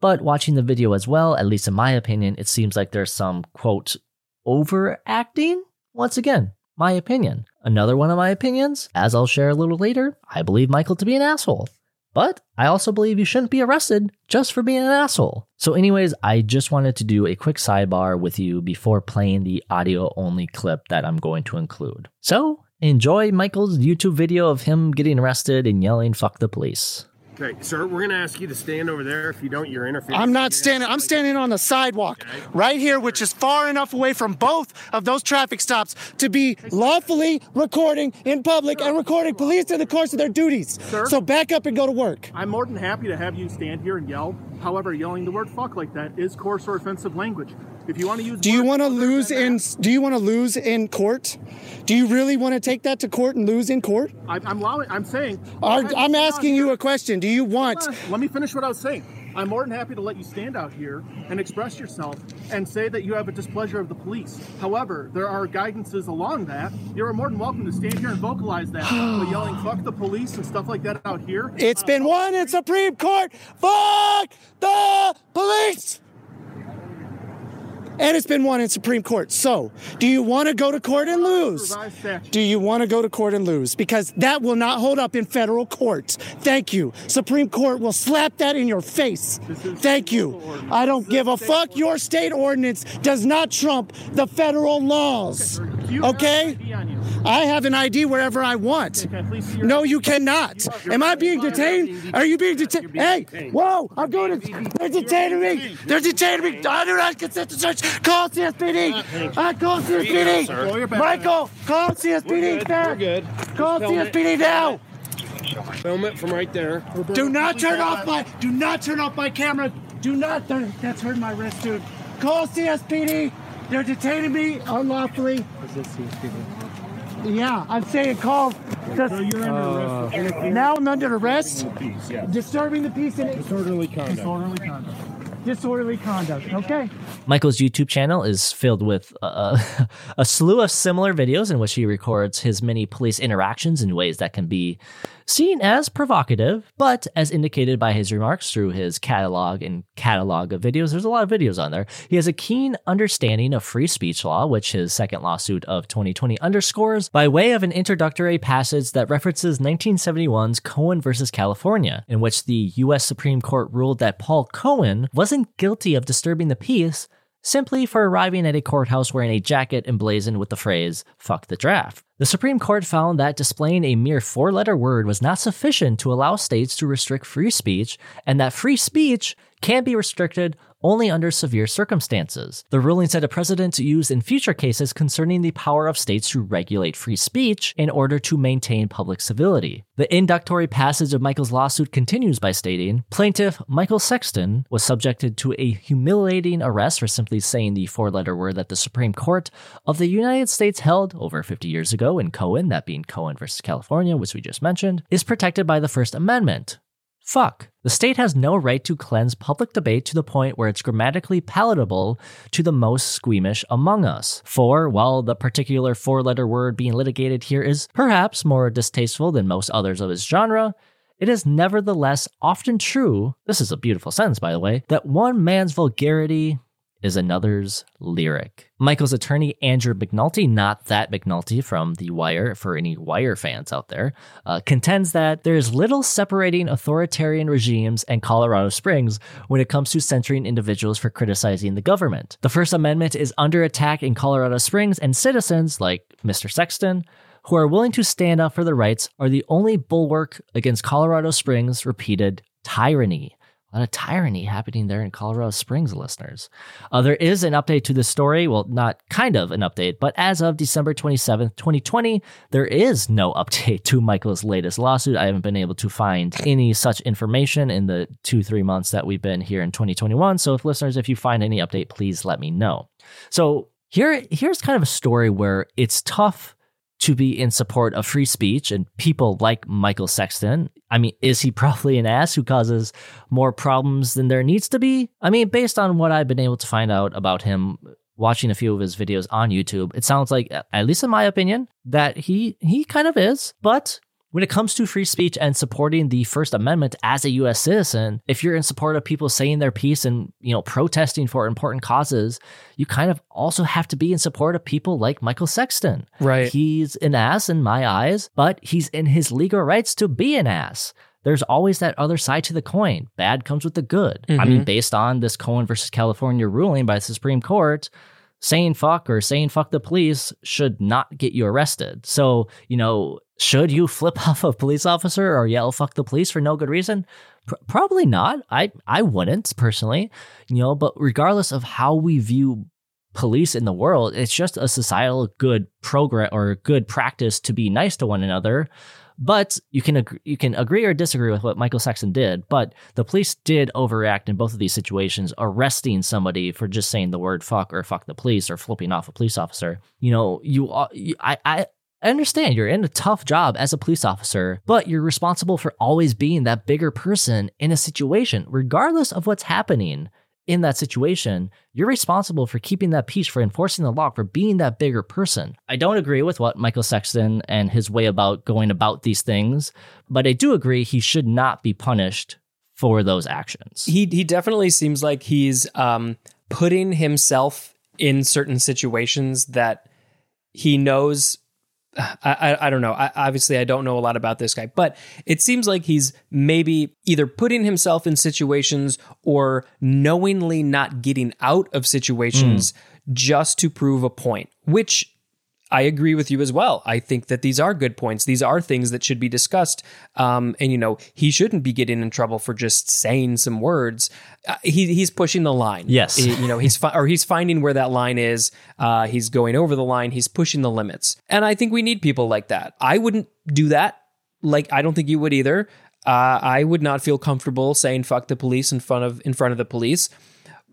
but watching the video as well, at least in my opinion, it seems like there's some quote overacting. Once again, my opinion. Another one of my opinions, as I'll share a little later, I believe Michael to be an asshole. But I also believe you shouldn't be arrested just for being an asshole. So, anyways, I just wanted to do a quick sidebar with you before playing the audio only clip that I'm going to include. So, enjoy Michael's YouTube video of him getting arrested and yelling, fuck the police. Okay, sir, we're gonna ask you to stand over there. If you don't, you're interfering. I'm not standing. I'm standing on the sidewalk right here, which is far enough away from both of those traffic stops to be lawfully recording in public and recording police in the course of their duties. Sir? So back up and go to work. I'm more than happy to have you stand here and yell. However, yelling the word "fuck" like that is coarse or offensive language. If you want to use, Do you want to lose in? that- Do you want to lose in court? Do you really want to take that to court and lose in court? I'm, I'm allowing. I'm saying. Are- I'm asking you a question. Do you want? Let me finish what I was saying. I'm more than happy to let you stand out here and express yourself and say that you have a displeasure of the police. However, there are guidances along that. You're more than welcome to stand here and vocalize that. but yelling "fuck the police" and stuff like that out here. It's uh, been uh, won in Supreme Court. Fuck the police. And it's been won in Supreme Court. So, do you want to go to court and lose? Do you want to go to court and lose? Because that will not hold up in federal court. Thank you. Supreme Court will slap that in your face. Thank you. I don't give a fuck. Your state ordinance does not trump the federal laws. Okay? I have an ID wherever I want. No, you cannot. Am I being detained? Are you being detained? Hey, whoa, I'm going to. They're detaining me. They're detaining me. I do not consent to search. Call CSPD. I uh, call Roll your CSPD. back. Michael, call CSPD. now. good. Call Just film it. CSPD now. Film it from right there. Do not turn off my. Do not turn off my camera. Do not. That's hurting my wrist, dude. Call CSPD. They're detaining me unlawfully. Yeah, I'm saying call. Just, you're under arrest. Uh, now I'm under arrest. Disturbing the peace Disorderly conduct. disorderly conduct. Disorderly conduct. Okay. Michael's YouTube channel is filled with uh, a slew of similar videos in which he records his many police interactions in ways that can be seen as provocative, but as indicated by his remarks through his catalog and catalog of videos, there's a lot of videos on there. He has a keen understanding of free speech law, which his second lawsuit of 2020 underscores by way of an introductory passage that references 1971's Cohen versus California, in which the U.S. Supreme Court ruled that Paul Cohen was wasn't guilty of disturbing the peace simply for arriving at a courthouse wearing a jacket emblazoned with the phrase, fuck the draft. The Supreme Court found that displaying a mere four letter word was not sufficient to allow states to restrict free speech, and that free speech can be restricted only under severe circumstances. The ruling set a precedent to use in future cases concerning the power of states to regulate free speech in order to maintain public civility. The inductory passage of Michael's lawsuit continues by stating Plaintiff Michael Sexton was subjected to a humiliating arrest for simply saying the four letter word that the Supreme Court of the United States held over 50 years ago in Cohen, that being Cohen versus California, which we just mentioned, is protected by the First Amendment. Fuck. The state has no right to cleanse public debate to the point where it's grammatically palatable to the most squeamish among us. For, while the particular four letter word being litigated here is perhaps more distasteful than most others of its genre, it is nevertheless often true, this is a beautiful sentence by the way, that one man's vulgarity is another's lyric. Michael's attorney, Andrew McNulty, not that McNulty from The Wire, for any Wire fans out there, uh, contends that there is little separating authoritarian regimes and Colorado Springs when it comes to censoring individuals for criticizing the government. The First Amendment is under attack in Colorado Springs, and citizens like Mr. Sexton, who are willing to stand up for their rights, are the only bulwark against Colorado Springs' repeated tyranny. A lot of tyranny happening there in Colorado Springs, listeners. Uh, there is an update to this story. Well, not kind of an update, but as of December 27th, 2020, there is no update to Michael's latest lawsuit. I haven't been able to find any such information in the two, three months that we've been here in 2021. So, if listeners, if you find any update, please let me know. So, here, here's kind of a story where it's tough to be in support of free speech and people like Michael Sexton. I mean, is he probably an ass who causes more problems than there needs to be? I mean, based on what I've been able to find out about him watching a few of his videos on YouTube, it sounds like at least in my opinion that he he kind of is, but when it comes to free speech and supporting the First Amendment as a US citizen, if you're in support of people saying their piece and, you know, protesting for important causes, you kind of also have to be in support of people like Michael Sexton. Right. He's an ass in my eyes, but he's in his legal rights to be an ass. There's always that other side to the coin. Bad comes with the good. I mean, mm-hmm. based on this Cohen versus California ruling by the Supreme Court, saying fuck or saying fuck the police should not get you arrested. So, you know, should you flip off a police officer or yell fuck the police for no good reason? Pr- probably not. I I wouldn't personally, you know, but regardless of how we view police in the world, it's just a societal good program or good practice to be nice to one another. But you can you can agree or disagree with what Michael Sexton did, but the police did overreact in both of these situations, arresting somebody for just saying the word "fuck" or "fuck the police" or flipping off a police officer. You know, you, I. I understand you're in a tough job as a police officer, but you're responsible for always being that bigger person in a situation, regardless of what's happening in that situation, you're responsible for keeping that peace, for enforcing the law, for being that bigger person. I don't agree with what Michael Sexton and his way about going about these things, but I do agree he should not be punished for those actions. He he definitely seems like he's um, putting himself in certain situations that he knows. I, I, I don't know. I, obviously, I don't know a lot about this guy, but it seems like he's maybe either putting himself in situations or knowingly not getting out of situations hmm. just to prove a point, which I agree with you as well. I think that these are good points. These are things that should be discussed. Um, and you know, he shouldn't be getting in trouble for just saying some words. Uh, he he's pushing the line. Yes. He- you know, he's fi- or he's finding where that line is. Uh, he's going over the line. He's pushing the limits. And I think we need people like that. I wouldn't do that. Like I don't think you would either. Uh, I would not feel comfortable saying "fuck the police" in front of in front of the police.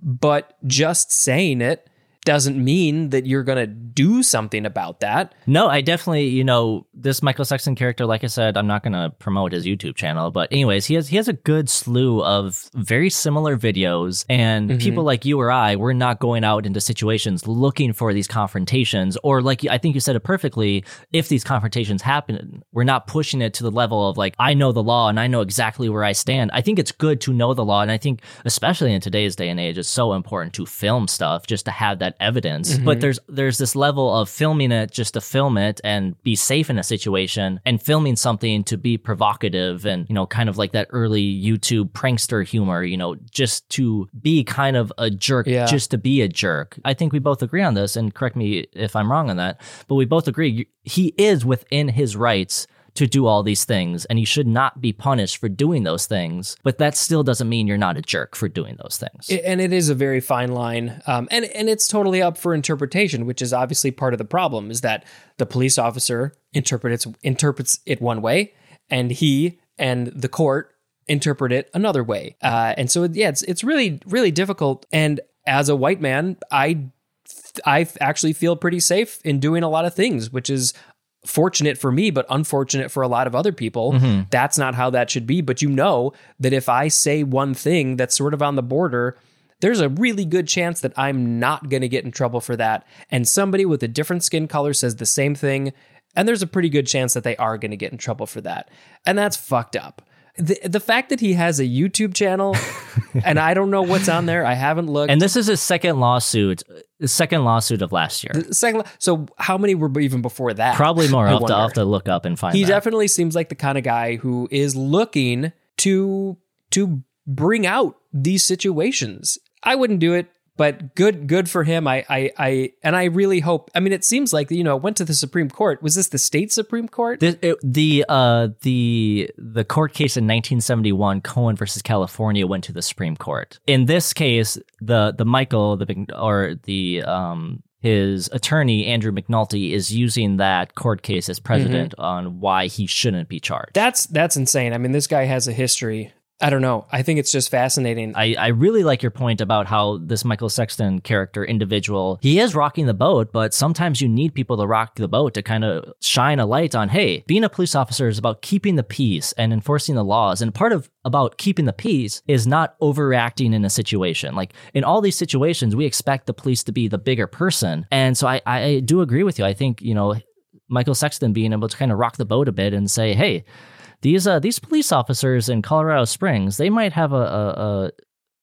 But just saying it doesn't mean that you're going to do something about that. No, I definitely, you know, this Michael Sexton character, like I said, I'm not going to promote his YouTube channel, but anyways, he has he has a good slew of very similar videos and mm-hmm. people like you or I, we're not going out into situations looking for these confrontations or like I think you said it perfectly, if these confrontations happen, we're not pushing it to the level of like I know the law and I know exactly where I stand. I think it's good to know the law and I think especially in today's day and age it's so important to film stuff just to have that evidence. But mm-hmm. there's there's this level of filming it just to film it and be safe in a situation, and filming something to be provocative and you know kind of like that early YouTube prankster humor. You know, just to be kind of a jerk, Yeah. just to be a jerk. I think we both agree on this, and correct me if I'm wrong on that. But we both agree he is within his rights to do all these things and you should not be punished for doing those things but that still doesn't mean you're not a jerk for doing those things. I- and it is a very fine line um, and and it's totally up for interpretation which is obviously part of the problem is that the police officer interprets interprets it one way and he and the court interpret it another way. Uh, and so yeah it's it's really really difficult and as a white man i i actually feel pretty safe in doing a lot of things which is fortunate for me, but unfortunate for a lot of other people. Mm-hmm. That's not how that should be. But you know that if I say one thing that's sort of on the border, there's a really good chance that I'm not going to get in trouble for that. And somebody with a different skin color says the same thing. And there's a pretty good chance that they are going to get in trouble for that. And that's fucked up. The, the fact that he has a YouTube channel and I don't know what's on there, I haven't looked. and this is his second lawsuit his second lawsuit of last year Second, so how many were even before that? probably more i'll have, to, I'll have to look up and find he that. definitely seems like the kind of guy who is looking to to bring out these situations. I wouldn't do it, but good good for him. I I I and I really hope. I mean, it seems like you know it went to the Supreme Court. Was this the state Supreme Court? The, it- the uh the the court case in 1971 Cohen versus California went to the Supreme Court. In this case, the the Michael the or the um his attorney Andrew McNulty is using that court case as precedent on why he shouldn't be charged. That's that's insane. I mean, this guy has a history. I don't know. I think it's just fascinating. I, I really like your point about how this Michael Sexton character individual, he is rocking the boat, but sometimes you need people to rock the boat to kind of shine a light on, hey, being a police officer is about keeping the peace and enforcing the laws. And part of about keeping the peace is not overreacting in a situation. Like in all these situations, we expect the police to be the bigger person. And so I, I do agree with you. I think, you know, Michael Sexton being able to kind of rock the boat a bit and say, hey, these uh, these police officers in Colorado Springs, they might have a a,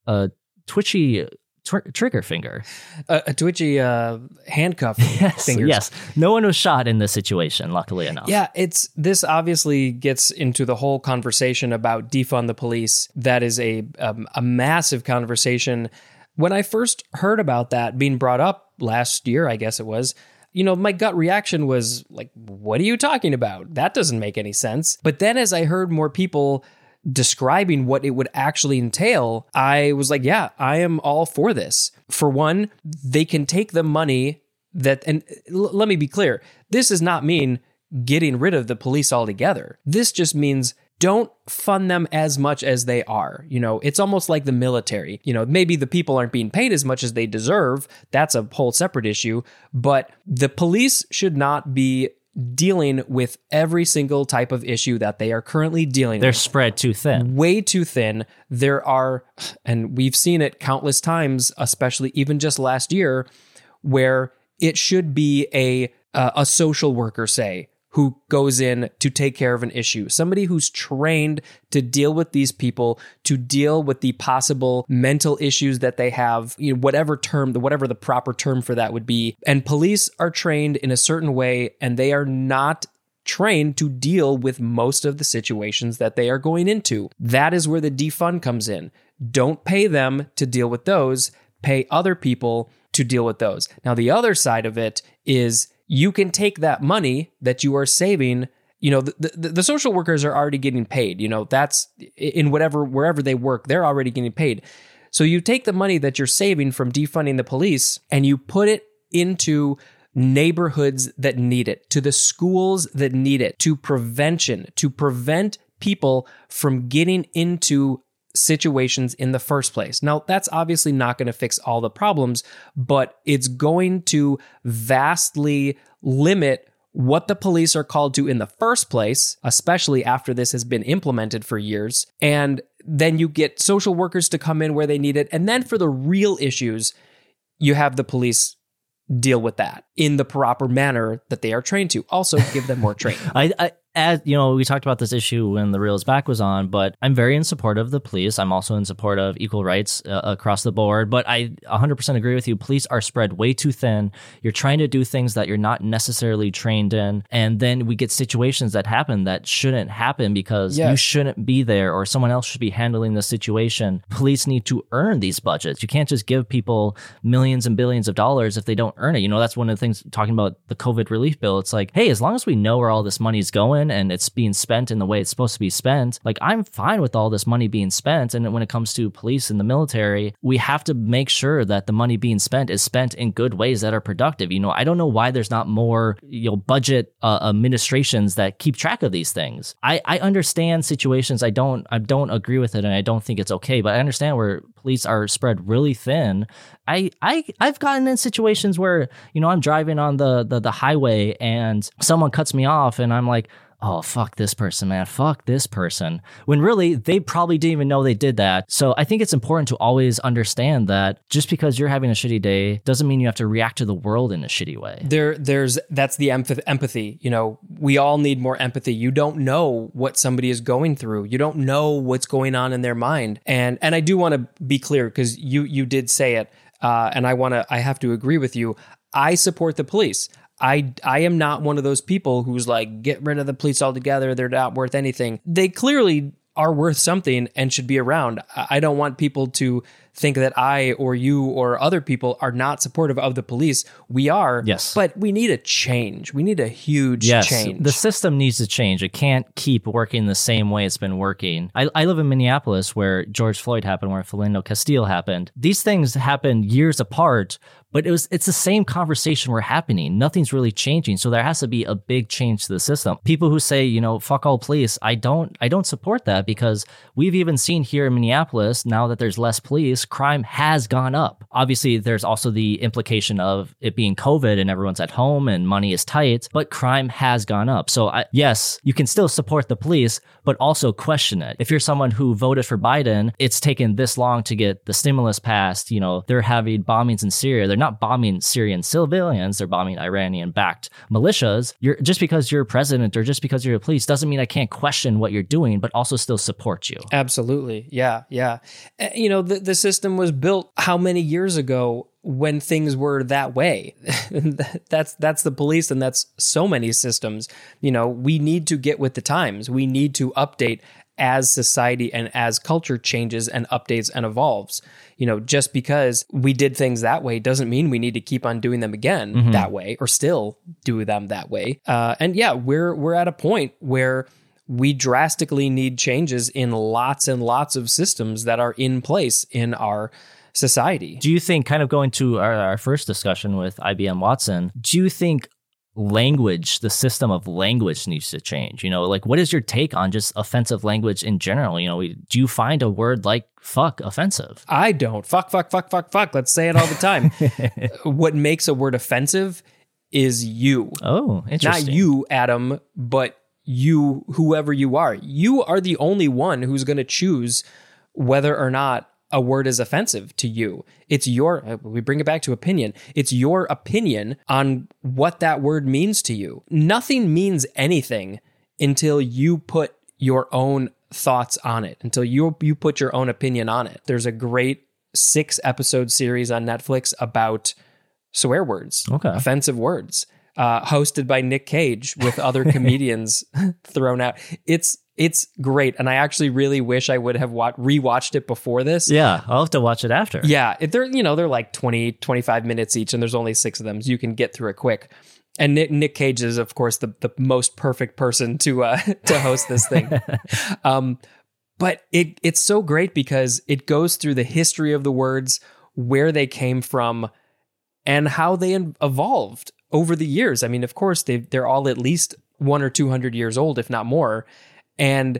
a, a twitchy tr- trigger finger. a, a twitchy uh, handcuff Yes, fingers. yes. No one was shot in this situation, luckily enough. Yeah, it's this obviously gets into the whole conversation about defund the police. That is a um, a massive conversation. When I first heard about that being brought up last year, I guess it was, you know, my gut reaction was like, what are you talking about? That doesn't make any sense. But then as I heard more people describing what it would actually entail, I was like, yeah, I am all for this. For one, they can take the money that, and l- let me be clear, this does not mean getting rid of the police altogether. This just means don't fund them as much as they are. You know, it's almost like the military. You know, maybe the people aren't being paid as much as they deserve. That's a whole separate issue. But the police should not be dealing with every single type of issue that they are currently dealing They're with spread too thin. way too thin. There are, and we've seen it countless times, especially even just last year, where it should be a uh, a social worker, say, who goes in to take care of an issue, somebody who's trained to deal with these people, to deal with the possible mental issues that they have, you know, whatever term, whatever the proper term for that would be. And police are trained in a certain way, and they are not trained to deal with most of the situations that they are going into. That is where the defund comes in. Don't pay them to deal with those, pay other people to deal with those. Now, the other side of it is you can take that money that you are saving. You know, the, the, the social workers are already getting paid. You know, that's in whatever, wherever they work, they're already getting paid. So you take the money that you're saving from defunding the police and you put it into neighborhoods that need it, to the schools that need it, to prevention, to prevent people from getting into situations in the first place. Now, that's obviously not going to fix all the problems, but it's going to vastly limit what the police are called to in the first place, especially after this has been implemented for years. And then you get social workers to come in where they need it. And then for the real issues, you have the police deal with that in the proper manner that they are trained to. Also, give them more training. I, I as you know, we talked about this issue when the Reels Back was on, but I'm very in support of the police. I'm also in support of equal rights uh, across the board. But I 100% agree with you. Police are spread way too thin. You're trying to do things that you're not necessarily trained in, and then we get situations that happen that shouldn't happen because you shouldn't be there, or someone else should be handling the situation. Police need to earn these budgets. You can't just give people millions and billions of dollars if they don't earn it. You know, that's one of the things talking about the COVID relief bill. It's like, hey, as long as we know where all this money is going and it's being spent in the way it's supposed to be spent, like I'm fine with all this money being spent. And when it comes to police and the military, we have to make sure that the money being spent is spent in good ways that are productive. You know, I don't know why there's not more, you know, budget uh, administrations that keep track of these things. I, I understand situations. I don't, I don't agree with it and I don't think it's okay, but I understand where police are spread really thin. I, I, I've gotten in situations where, you know, I'm driving on the, the, the highway and someone cuts me off and I'm like, oh fuck this person man. Fuck this person. When really they probably didn't even know they did that. So i think it's important to always understand that just because you're having a shitty day doesn't mean you have to react to the world in a shitty way. There there's that's the empathy. You know we all need more empathy. You don't know what somebody is going through. You don't know what's going on in their mind. And and i do want to be clear because you you did say it uh, and i want to i have to agree with you. I support the police I, I am not one of those people who's like, get rid of the police altogether. They're not worth anything. They clearly are worth something and should be around. I I don't want people to think that I or you or other people are not supportive of the police. We are. Yes. But we need a change. We need a huge yes change. the system needs to change it can't keep working the same way it's been working I, I live in minneapolis where george floyd happened where philando castile happened these things happened years apart but it was it's the same conversation we're happening nothing's really changing so there has to be a big change to the system people who say you know fuck all police i don't i don't support that because we've even seen here in minneapolis now that there's less police crime has gone up. Obviously there's also the implication of it being covid and everyone's at home and money is tight but crime has gone up. So I, yes you can still support the police but also question it. If you're someone who voted for biden it's taken this long to get the stimulus passed. You know they're having bombings in syria. They're not bombing syrian civilians. They're bombing iranian backed militias. You're just because you're president or just because you're a police doesn't mean i can't question what you're doing but also still support you. Absolutely. Yeah. Yeah. Uh, You know, the, the system was built how many years ago when things were that way? that's that's the police and that's so many systems. You know, we need to get with the times. We need to update as society and as culture changes and updates and evolves. You know, just because we did things that way doesn't mean we need to keep on doing them again that way or still do them that way. Uh, and yeah, we're we're at a point where we drastically need changes in lots and lots of systems that are in place in our society. do you think kind of going to our, our first discussion with ibm watson do you think language the system of language needs to change you know like what is your take on just offensive language in general you know do you find a word like fuck offensive I don't. Fuck, fuck, fuck, fuck, fuck. Let's say it all the time. what makes a word offensive is you. oh interesting. Not you, Adam, but you, whoever you are. You are the only one who's going to choose whether or not a word is offensive to you. It's your, uh, we bring it back to opinion. It's your opinion on what that word means to you. Nothing means anything until you put your own thoughts on it, until you, you put your own opinion on it. There's a great six episode series on Netflix about swear words, Okay. offensive words, uh, hosted by Nick Cage with other comedians thrown out. It's it's great, and I actually really wish I would have wa- rewatched it before this. yeah i'll have to watch it after Yeah, they're you know they're like 20 25 minutes each and there's only 6 of them so you can get through it quick. And Nick, Nick Cage is of course the the most perfect person to uh to host this thing. um but it it's so great because it goes through the history of the words, where they came from and how they evolved over the years. I mean, of course they they're all at least 1 or 200 years old if not more. And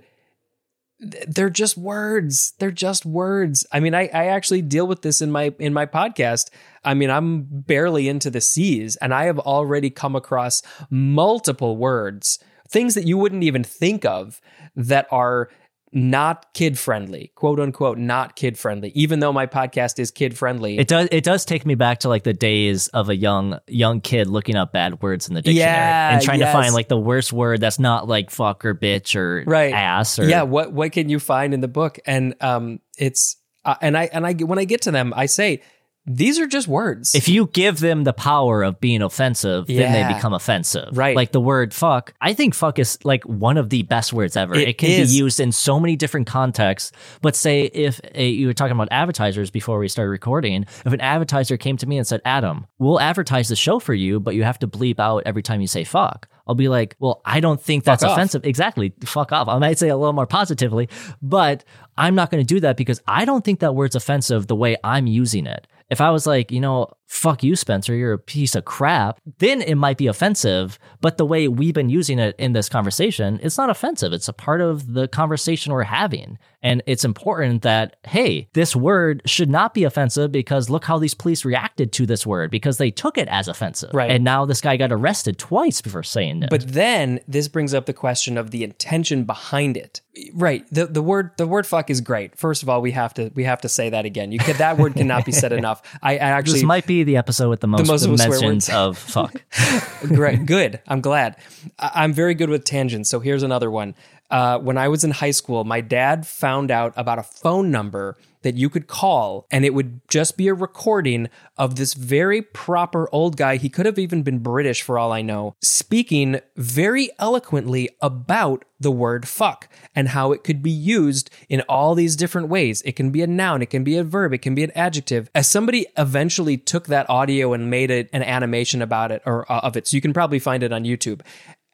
they're just words they're just words i mean I, I actually deal with this in my in my podcast i mean i'm barely into the seas and i have already come across multiple words things that you wouldn't even think of that are not kid friendly, quote unquote, not kid friendly, even though my podcast is kid friendly. It does. It does take me back to like the days of a young young kid looking up bad words in the dictionary Yeah, and trying yes. to find like the worst word that's not like fuck or bitch or right ass or yeah what what can you find in the book and um it's uh, and i and i when i get to them i say these are just words If you give them the power of being offensive, then they become offensive. Right. Like the word fuck. I think fuck is like one of the best words ever. It It, can is. be used in so many different contexts. But say if a, you were talking about advertisers before we started recording, if an advertiser came to me and said, Adam, we'll advertise the show for you, but you have to bleep out every time you say fuck. I'll be like, well, I don't think that's off. offensive. Exactly. Fuck off. I might say a little more positively, but I'm not going to do that because I don't think that word's offensive the way I'm using it. If I was like, you know, fuck you, Spencer, you're a piece of crap, then it might be offensive. But the way we've been using it in this conversation, it's not offensive. It's a part of the conversation we're having. And it's important that, hey, this word should not be offensive because look how these police reacted to this word because they took it as offensive. Right. And now this guy got arrested twice before saying it. but then this brings up the question of the intention behind it right the the word the word fuck is great first of all we have to we have to say that again you can that word cannot be said enough i, I actually this might be the episode with the most, most mentions of fuck. Great, good. I'm glad. I- I'm very good with tangents. So here's another one. Uh, when I was in high school, my dad found out about a phone number that you could call, and it would just be a recording of this very proper old guy. He could have even been British for all I know, speaking very eloquently about the word fuck and how it could be used in all these different ways. It can be a noun, it can be a verb, it can be an adjective. As somebody eventually took that audio and made it an animation about it or uh, of it, so you can probably find it on YouTube.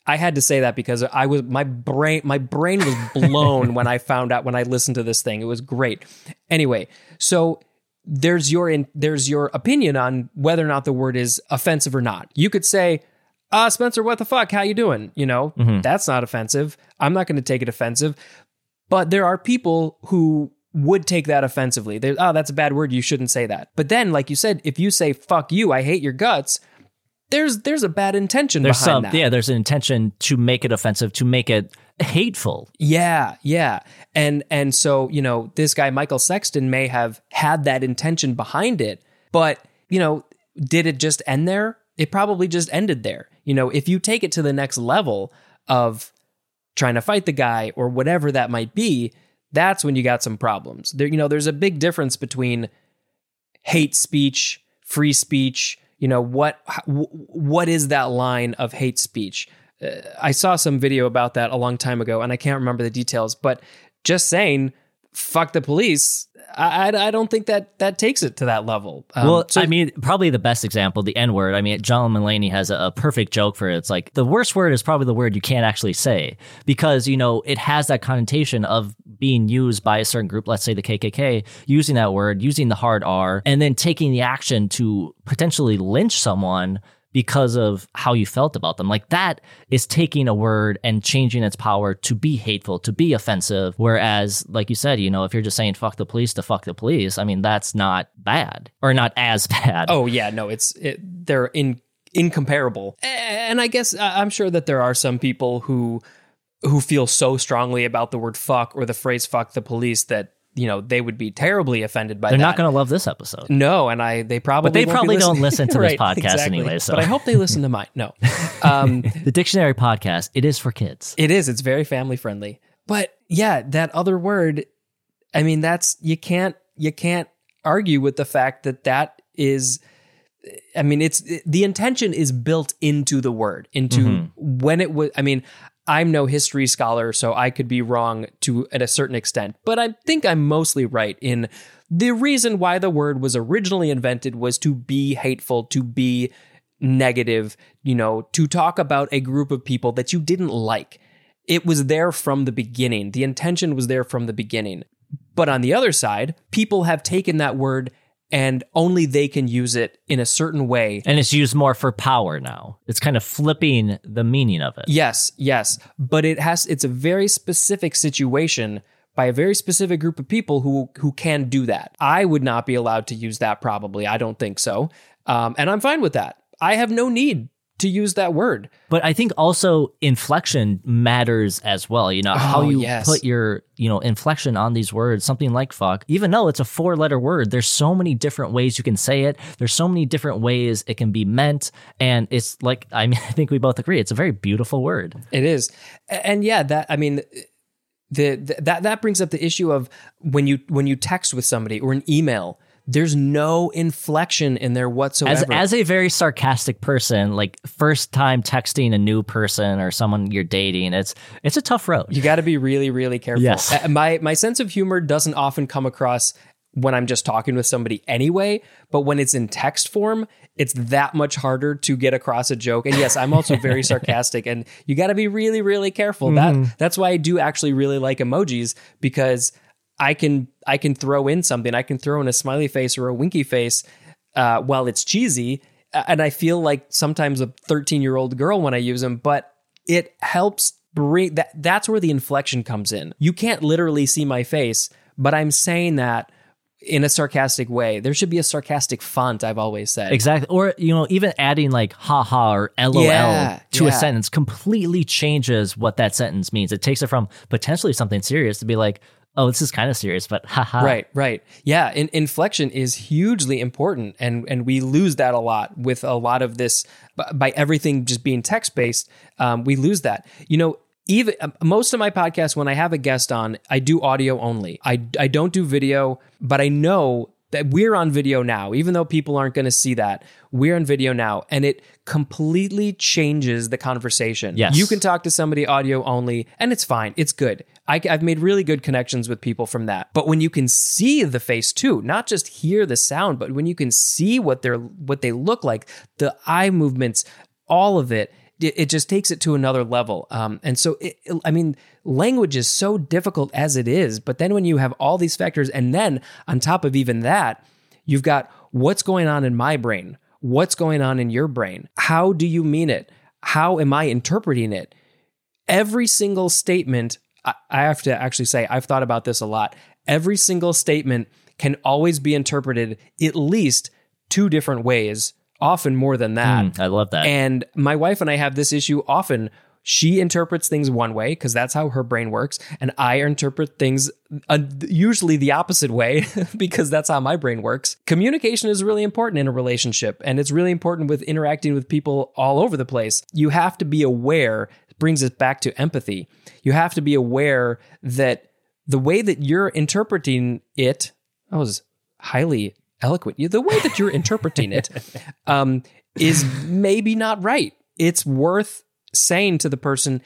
I had to say that because I was my brain my brain was blown when I found out when I listened to this thing. It was great. Anyway, so there's your in, there's your opinion on whether or not the word is offensive or not. You could say, "Uh, Spencer, what the fuck? How you doing?" You know, that's not offensive. I'm not going to take it offensive. But there are people who would take that offensively. They, oh, that's a bad word. You shouldn't say that. But then, like you said, if you say "fuck you," I hate your guts. There's there's a bad intention There's behind some, that. yeah, there's an intention to make it offensive, to make it hateful. Yeah, yeah. And and so, you know, this guy Michael Sexton may have had that intention behind it, but, you know, did it just end there? It probably just ended there. You know, if you take it to the next level of trying to fight the guy or whatever that might be, that's when you got some problems. There you know, there's a big difference between hate speech, free speech, you know, what what is that line of hate speech? Uh, I saw some video about that a long time ago and I can't remember the details, but just saying fuck the police, I, I, I don't think that that takes it to that level. Um, well, so- I mean, probably the best example, the N word. I mean, John Mulaney has a, a perfect joke for it. It's like the worst word is probably the word you can't actually say because, you know, it has that connotation of being used by a certain group, let's say the KKK, using that word, using the hard R, and then taking the action to potentially lynch someone because of how you felt about them. Like that is taking a word and changing its power to be hateful, to be offensive. Whereas, like you said, you know, if you're just saying fuck the police to fuck the police, I mean, that's not bad or not as bad. Oh yeah, no, it's it, they're in incomparable. And I guess I'm sure that there are some people who who feel so strongly about the word fuck or the phrase fuck the police that you know they would be terribly offended by They're that. not going to love this episode. No, and I they probably But they probably don't listen to this Right, podcast anyway, so. But I hope they listen to mine. No, um, The dictionary podcast, it is for kids. it is. It's very family friendly. But yeah, that other word. I mean, that's you can't you can't argue with the fact that that is. I mean, it's the intention is built into the word, into Mm-hmm. when it was. I mean, I'm no history scholar, so I could be wrong to at a certain extent, but I think I'm mostly right in the reason why the word was originally invented was to be hateful, to be negative, you know, to talk about a group of people that you didn't like. It was there from the beginning. The intention was there from the beginning. But on the other side, people have taken that word and only they can use it in a certain way. And it's used more for power now. It's kind of flipping the meaning of it. Yes, yes, but it has it's a very specific situation by a very specific group of people who who can do that. I would not be allowed to use that probably. I don't think so. Um, and I'm fine with that. I have no need to use that word. But I think also inflection matters as well. You know, how Oh, you yes. put your, you know, inflection on these words, something like fuck, even though it's a four letter word, there's so many different ways you can say it. There's so many different ways it can be meant. And it's like, I mean, I think we both agree, it's a very beautiful word. It is, and yeah, that I mean, the, the that that brings up the issue of when you when you text with somebody or an email. There's no inflection in there whatsoever. as a very sarcastic person, like first time texting a new person or someone you're dating, it's it's a tough road. you got to be really, really careful. Yes. Uh, My my sense of humor doesn't often come across when I'm just talking with somebody anyway, but when it's in text form, it's that much harder to get across a joke. And yes, I'm also very sarcastic and you got to be really really careful. That that's why I do actually really like emojis because I can I can throw in something. I can throw in a smiley face or a winky face uh, while it's cheesy, and I feel like sometimes a 13 year old girl when I use them, but it helps bring that. That's where the inflection comes in. You can't literally see my face, but I'm saying that in a sarcastic way. There should be a sarcastic font. I've always said. Exactly. Or, you know, even adding like haha or lol Yeah, to a sentence completely changes what that sentence means. It takes it from potentially something serious to be like, oh, this is kind of serious, but haha. Right, right. Yeah, in, inflection is hugely important and and we lose that a lot with a lot of this by, everything just being text based. Um, we lose that. You know, even uh, most of my podcasts when I have a guest on, I do audio only. I I don't do video, but I know that we're on video now, even though people aren't going to see that. We're on video now, and it completely changes the conversation. Yes. You can talk to somebody audio only, and it's fine. It's good. I, have made really good connections with people from that. But when you can see the face too, not just hear the sound, but when you can see what they're what they look like, the eye movements, all of it, it, it just takes it to another level. Um, and so, it, I mean, language is so difficult as it is. But then when you have all these factors, and then on top of even that, you've got what's going on in my brain, what's going on in your brain. How do you mean it? How am I interpreting it? every single statement, I, have to actually say, I've thought about this a lot. Every single statement can always be interpreted at least two different ways, often more than that. Mm, I love that. And my wife and I have this issue often. She interprets things one way because that's how her brain works, and I interpret things uh, usually the opposite way because that's how my brain works. Communication is really important in a relationship, and it's really important with interacting with people all over the place. You have to be aware. Brings us back to empathy. You have to be aware that the way that you're interpreting it, that was highly eloquent. The way that you're interpreting it um, is maybe not right. It's worth saying to the person,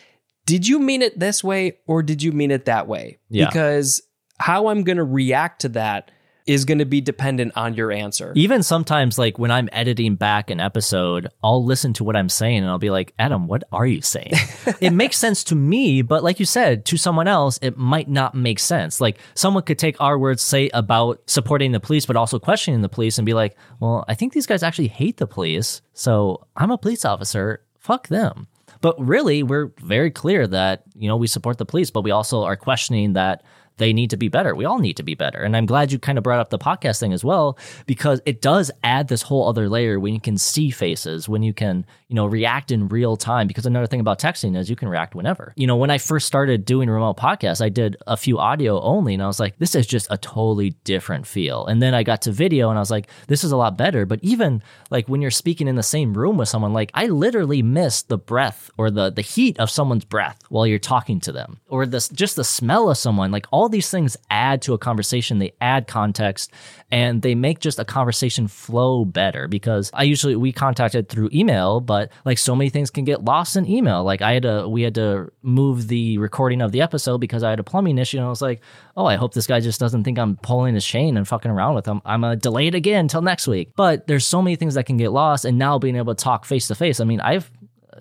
did you mean it this way or did you mean it that way? Yeah. Because how I'm going to react to that is going to be dependent on your answer. Even sometimes, like when I'm editing back an episode, I'll listen to what I'm saying and I'll be like, Adam, what are you saying? it makes sense to me, but like you said, to someone else, it might not make sense. Like someone could take our words, say about supporting the police, but also questioning the police and be like, well, I think these guys actually hate the police. So I'm a police officer. Fuck them. But really, we're very clear that, you know, we support the police, but we also are questioning that they need to be better. We all need to be better. And I'm glad you kind of brought up the podcast thing as well, because it does add this whole other layer when you can see faces, when you can, you know, react in real time. Because another thing about texting is you can react whenever. You know, when I first started doing remote podcasts, I did a few audio only, and I was like, this is just a totally different feel. And then I got to video and I was like, this is a lot better. But even like when you're speaking in the same room with someone, like I literally miss the breath or the the heat of someone's breath while you're talking to them. Or this just the smell of someone. Like all these things add to a conversation, they add context and they make just a conversation flow better because I usually we contacted through email, but like so many things can get lost in email. Like I had to we had to move the recording of the episode because I had a plumbing issue and I was like, "Oh, I hope this guy just doesn't think I'm pulling his chain and fucking around with him. I'm going to delay it again until next week." But there's so many things that can get lost and now being able to talk face to face. I mean, I've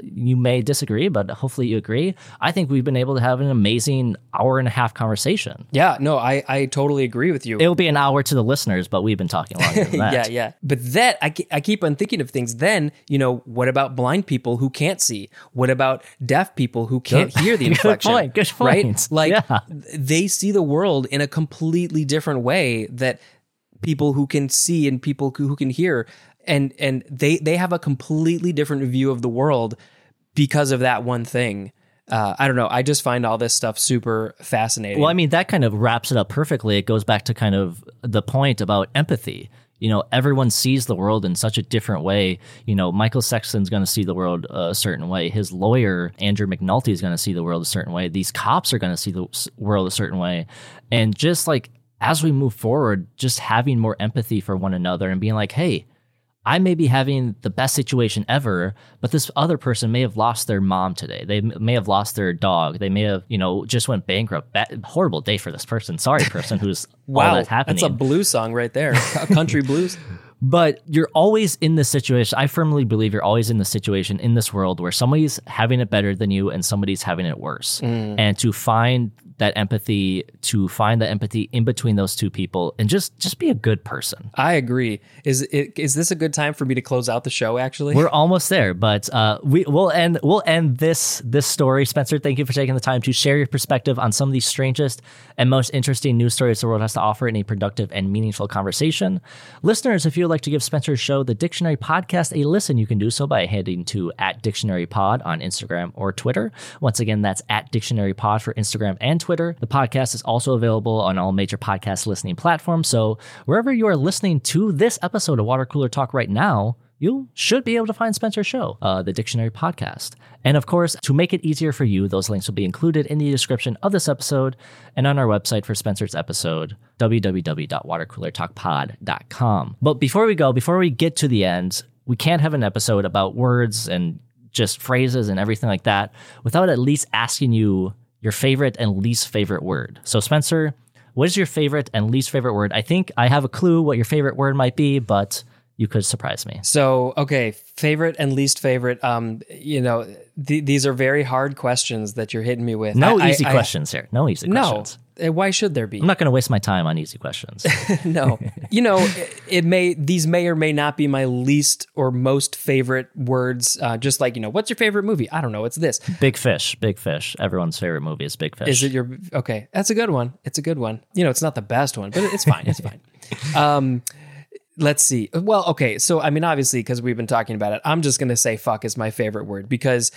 you may disagree, but hopefully you agree. I think we've been able to have an amazing hour and a half conversation. yeah, no, I, I totally agree with you. It'll be an hour to the listeners, but we've been talking longer than that. yeah, yeah. But that I, I keep on thinking of things. Then you know, what about blind people who can't see? What about deaf people who can't Good- hear the good inflection? point, good point. Right? Like Yeah. they see the world in a completely different way that people who can see and people who can hear and and they they have a completely different view of the world because of that one thing. Uh, I don't know. I just find all this stuff super fascinating. Well, I mean, that kind of wraps it up perfectly. It goes back to kind of the point about empathy. You know, everyone sees the world in such a different way. You know, Michael Sexton's going to see the world a certain way. His lawyer, Andrew McNulty, is going to see the world a certain way. These cops are going to see the world a certain way. And just like as we move forward, just having more empathy for one another and being like, hey, I may be having the best situation ever, but this other person may have lost their mom today. They may have lost their dog. They may have, you know, just went bankrupt. Ba- horrible day for this person. Sorry, person who's wow, all that's happening. That's a blues song right there, country blues. but you're always in this situation. I firmly believe you're always in the situation in this world where somebody's having it better than you and somebody's having it worse. Mm. And to find that empathy, to find the empathy in between those two people, and just just be a good person. I agree. Is it is this a good time for me to close out the show? Actually, We're almost there, but uh, we will end. We'll end this this story. Spencer, thank you for taking the time to share your perspective on some of the strangest and most interesting news stories the world has to offer in a productive and meaningful conversation. Listeners, if you would like to give Spencer's show, the Dictionary Podcast, a listen, you can do so by heading to at Dictionary Pod on Instagram or Twitter. Once again, that's at Dictionary Pod for Instagram and Twitter. The podcast is also available on all major podcast listening platforms. So wherever you are listening to this episode of Water Cooler Talk right now, you should be able to find Spencer's show, uh, the Dictionary Podcast. And of course, to make it easier for you, those links will be included in the description of this episode and on our website for Spencer's episode, www.watercoolertalkpod.com. But before we go, before we get to the end, we can't have an episode about words and just phrases and everything like that without at least asking you your favorite and least favorite word. So, Spencer, what is your favorite and least favorite word? I think I have a clue what your favorite word might be, but you could surprise me. So, okay, favorite and least favorite. Um, you know, th- these are very hard questions that you're hitting me with. No I- easy I- I- questions here. No easy no, questions. Uh, why should there be? I'm not going to waste my time on easy questions. no, you know, it, it may these may or may not be my least or most favorite words. Uh, just like you know, what's your favorite movie? I don't know. It's this. Big Fish. Big Fish. Everyone's favorite movie is Big Fish. Is it your okay? That's a good one. It's a good one. You know, it's not the best one, but it's fine. It's fine. Um, let's see. Well, okay. So I mean, obviously, because we've been talking about it, I'm just gonna say "fuck" is my favorite word because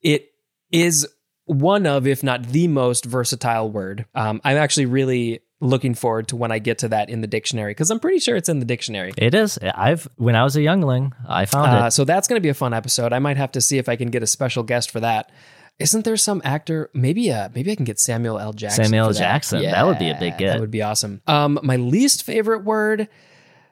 it is one of, if not the most versatile word. Um, I'm actually really looking forward to when I get to that in the dictionary because I'm pretty sure it's in the dictionary. It is. I've when I was a youngling, I found Uh, it. so that's going to be a fun episode. I might have to see if I can get a special guest for that. Isn't there some actor? Maybe uh maybe I can get Samuel L. Jackson. Samuel L. Jackson. That would be a big get. That would be awesome. Um, my least favorite word.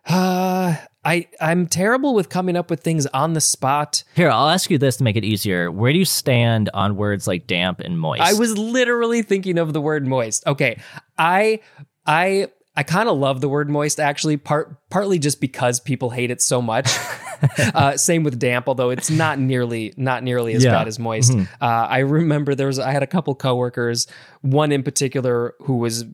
Uh, I I'm terrible with coming up with things on the spot. Here, I'll ask you this to make it easier. Where do you stand on words like damp and moist? I was literally thinking of the word moist. Okay, I I I kind of love the word moist actually. Part partly just because people hate it so much. uh, same with damp, although it's not nearly not nearly as Yeah. bad as moist. Uh, I remember there was I had a couple coworkers, one in particular who was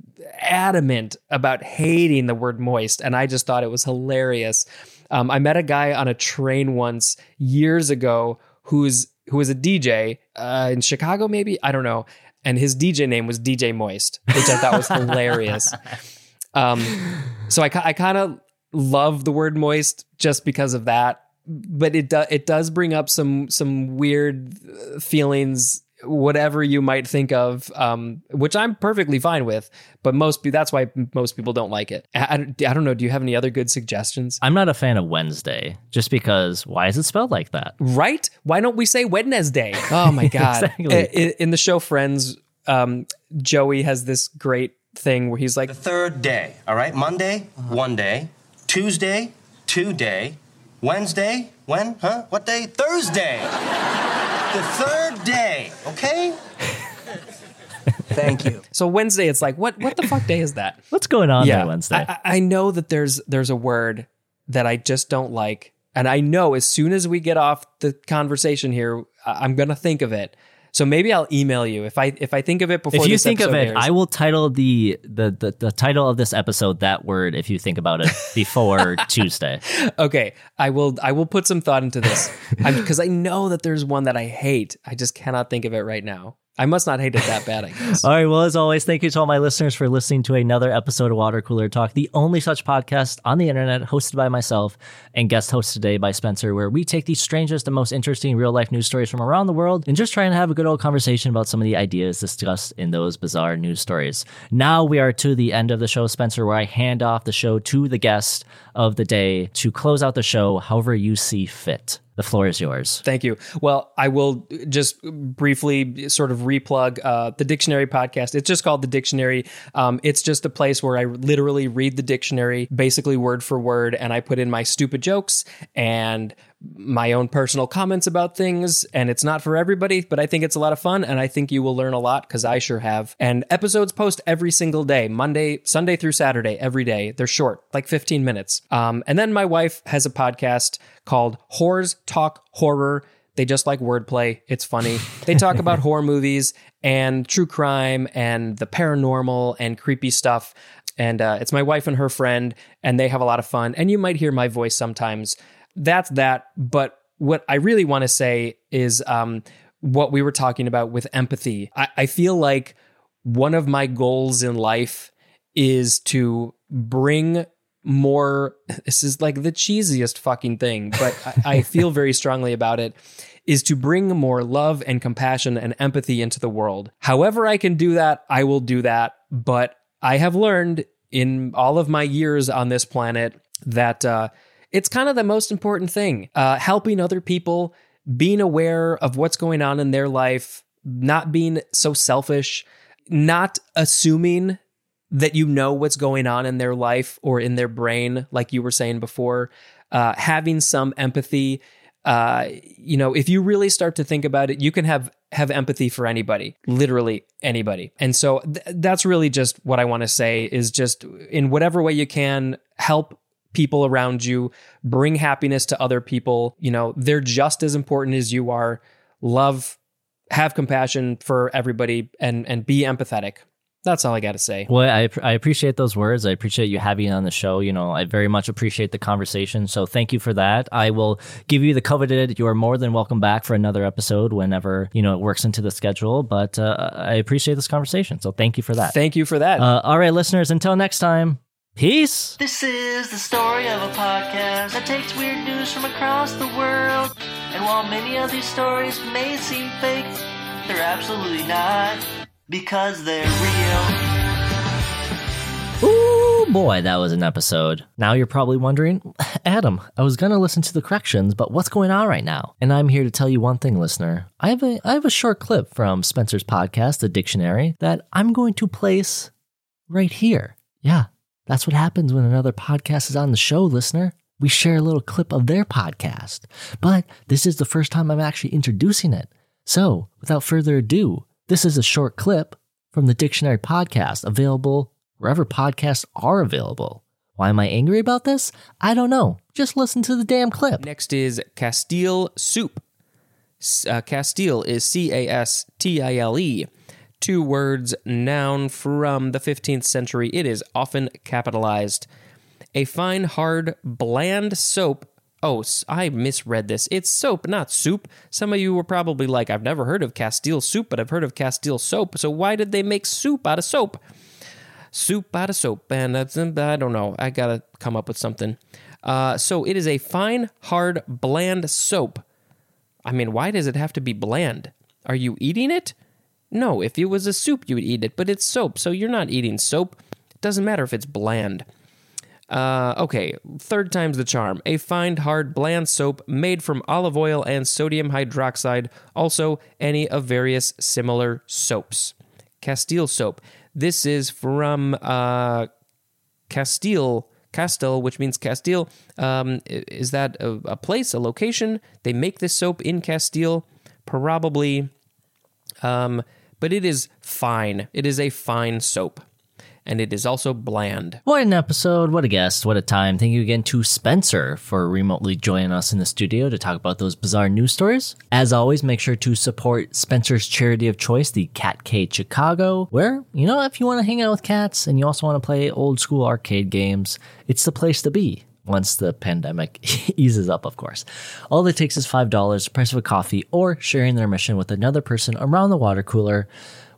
adamant about hating the word moist, and I just thought it was hilarious. Um, I met a guy on a train once years ago who's who was a DJ uh, in Chicago, maybe I don't know, and his DJ name was DJ Moist, which I thought was hilarious. Um, so I, I kind of love the word moist just because of that, but it does it does bring up some some weird uh, feelings, whatever you might think of, um, which I'm perfectly fine with. But most pe- that's why most people don't like it. I, I don't- I don't know. Do you have any other good suggestions? I'm not a fan of Wednesday, just because why is it spelled like that? Right? Why don't we say Wednesday? Oh my god! Exactly. I- I- in the show Friends, um, Joey has this great thing where he's like, The third day, all right? Monday, uh-huh. one day. Tuesday, two day. Wednesday, when? Huh? What day? Thursday. the third day, okay? Thank you. so Wednesday. It's like, what what the fuck day is that? What's going on there Wednesday? I, I- I know that there's there's a word that I just don't like, and I know as soon as we get off the conversation here, I'm gonna think of it. So maybe I'll email you if I if I think of it before. if you think of it, airs. I will title the, the the the title of this episode that word. If you think about it before Tuesday, okay, I will I will put some thought into this because I know that there's one that I hate. I just cannot think of it right now. I must not hate it that bad, I guess. All right. Well, as always, thank you to all my listeners for listening to another episode of Water Cooler Talk, the only such podcast on the internet hosted by myself and guest host today by Spencer, where we take the strangest and most interesting real life news stories from around the world and just try and have a good old conversation about some of the ideas discussed in those bizarre news stories. Now we are to the end of the show, Spencer, where I hand off the show to the guest of the day to close out the show however you see fit. The floor is yours. Thank you. Well, I will just briefly sort of replug uh, the dictionary podcast. It's just called the dictionary. Um, it's just a place where I literally read the dictionary, basically word for word, and I put in my stupid jokes and my own personal comments about things. And it's not for everybody, but I think it's a lot of fun, and I think you will learn a lot because I sure have. And episodes post every single day, Monday, Sunday through Saturday, every day. They're short, like 15 minutes. Um, and then my wife has a podcast called Whores Talk Horror. They just like wordplay. It's funny. They talk about horror movies and true crime and the paranormal and creepy stuff. And uh, it's my wife and her friend, and they have a lot of fun. And you might hear my voice sometimes. That's that. But what I really want to say is um, what we were talking about with empathy. I, I feel like one of my goals in life is to bring more this is like the cheesiest fucking thing but I, I, feel very strongly about it is to bring more love and compassion and empathy into the world however i can do that i will do that but i have learned in all of my years on this planet that uh, it's kind of the most important thing uh, helping other people being aware of what's going on in their life not being so selfish not assuming that you know what's going on in their life or in their brain, like you were saying before, uh, having some empathy. Uh, you know, if you really start to think about it, you can have have empathy for anybody, literally anybody. And so th- that's really just what I want to say is just in whatever way you can help people around you, bring happiness to other people. You know, they're just as important as you are. Love, have compassion for everybody, and and be empathetic. That's all I got to say. Well, I, I appreciate those words. I appreciate you having on the show. You know, I very much appreciate the conversation. So thank you for that. I will give you the coveted. You are more than welcome back for another episode whenever, you know, it works into the schedule. But uh, I appreciate this conversation. So thank you for that. Thank you for that. Uh, all right, listeners, until next time, peace. This is the story of a podcast that takes weird news from across the world. And while many of these stories may seem fake, they're absolutely not because they're real. Ooh, boy, that was an episode. Now you're probably wondering, Adam, I was gonna listen to the corrections, but what's going on right now? And I'm here to tell you one thing, listener. I have a I have a short clip from Spencer's podcast, The Dictionary, that I'm going to place right here. Yeah, that's what happens when another podcast is on the show, listener. We share a little clip of their podcast. But this is the first time I'm actually introducing it. So, without further ado, this is a short clip from the Dictionary podcast, available wherever podcasts are available. Why am I angry about this? I don't know. Just listen to the damn clip. Next is Castile soup. Uh, Castile is C A S T I L E. Two words, noun from the 15th century. It is often capitalized. A fine, hard, bland soap. Oh, I misread this. It's soap, not soup. Some of you were probably like, I've never heard of Castile soup, but I've heard of Castile soap. So why did they make soup out of soap? soup out of soap, and that's I don't know. I gotta come up with something. Uh, so it is a fine, hard, bland soap. I mean, why does it have to be bland? Are you eating it? No, if it was a soup, you would eat it, but it's soap, so you're not eating soap. It doesn't matter if it's bland. Uh, okay, third time's the charm. A fine, hard, bland soap made from olive oil and sodium hydroxide, also any of various similar soaps. Castile soap. This is from uh, Castile, Castile, which means Castile. Um, is that a, a place, a location? They make this soap in Castile, probably. Um, but it is fine. It is a fine soap, and it is also bland. What an episode. What a guest. What a time. Thank you again to Spencer for remotely joining us in the studio to talk about those bizarre news stories. As always, make sure to support Spencer's charity of choice, the Catcade Chicago, where, you know, if you want to hang out with cats and you also want to play old school arcade games, it's the place to be. Once the pandemic eases up, of course. All it takes is $5, the price of a coffee, or sharing their mission with another person around the water cooler,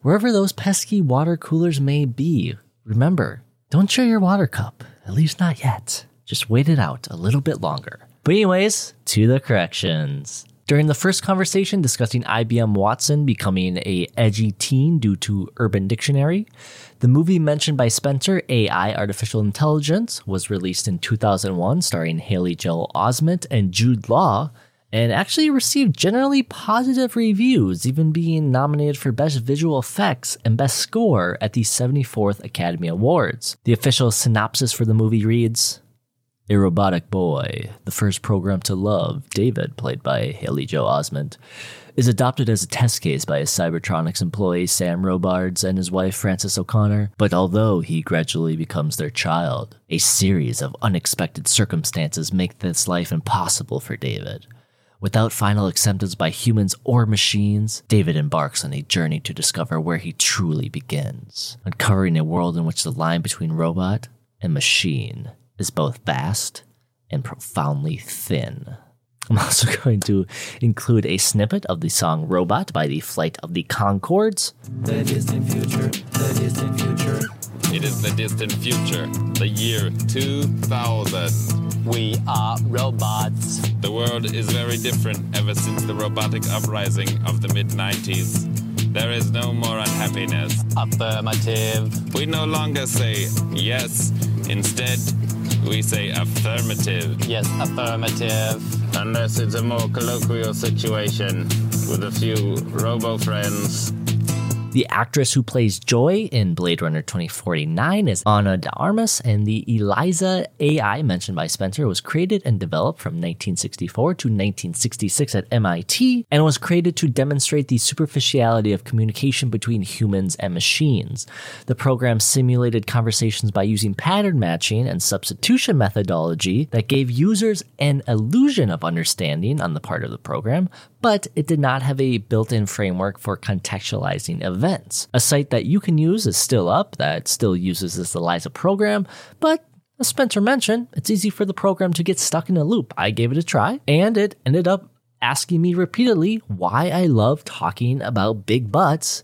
wherever those pesky water coolers may be. Remember, don't share your water cup, at least not yet. Just wait it out a little bit longer. But, anyways, to the corrections. During the first conversation discussing IBM Watson becoming a edgy teen due to Urban Dictionary, the movie mentioned by Spencer, AI Artificial Intelligence, was released in 2001 starring Haley Joel Osment and Jude Law and actually received generally positive reviews, even being nominated for Best Visual Effects and Best Score at the 74th Academy Awards. The official synopsis for the movie reads a robotic boy, the first program to love, David, played by Haley Joel Osment, is adopted as a test case by his Cybertronics employee Sam Robards and his wife Frances O'Connor. But although he gradually becomes their child, a series of unexpected circumstances make this life impossible for David. Without final acceptance by humans or machines, David embarks on a journey to discover where he truly begins, uncovering a world in which the line between robot and machine is both vast and profoundly thin. I'm also going to include a snippet of the song Robot by the Flight of the Conchords. The distant future, the distant future. It is the distant future, the year 2000. We are robots. The world is very different ever since the robotic uprising of the mid 90s. There is no more unhappiness. Affirmative. We no longer say yes, instead, we say affirmative. Yes, affirmative. Unless it's a more colloquial situation with a few robo friends. The actress who plays Joi in Blade Runner 2049 is Ana de Armas, and the Eliza AI mentioned by Spencer was created and developed from 1964 to 1966 at MIT and was created to demonstrate the superficiality of communication between humans and machines. The program simulated conversations by using pattern matching and substitution methodology that gave users an illusion of understanding on the part of the program, but it did not have a built in framework for contextualizing events. A site that you can use is still up that still uses this ELIZA program, but as Spencer mentioned, it's easy for the program to get stuck in a loop. I gave it a try, and it ended up asking me repeatedly why I love talking about big butts.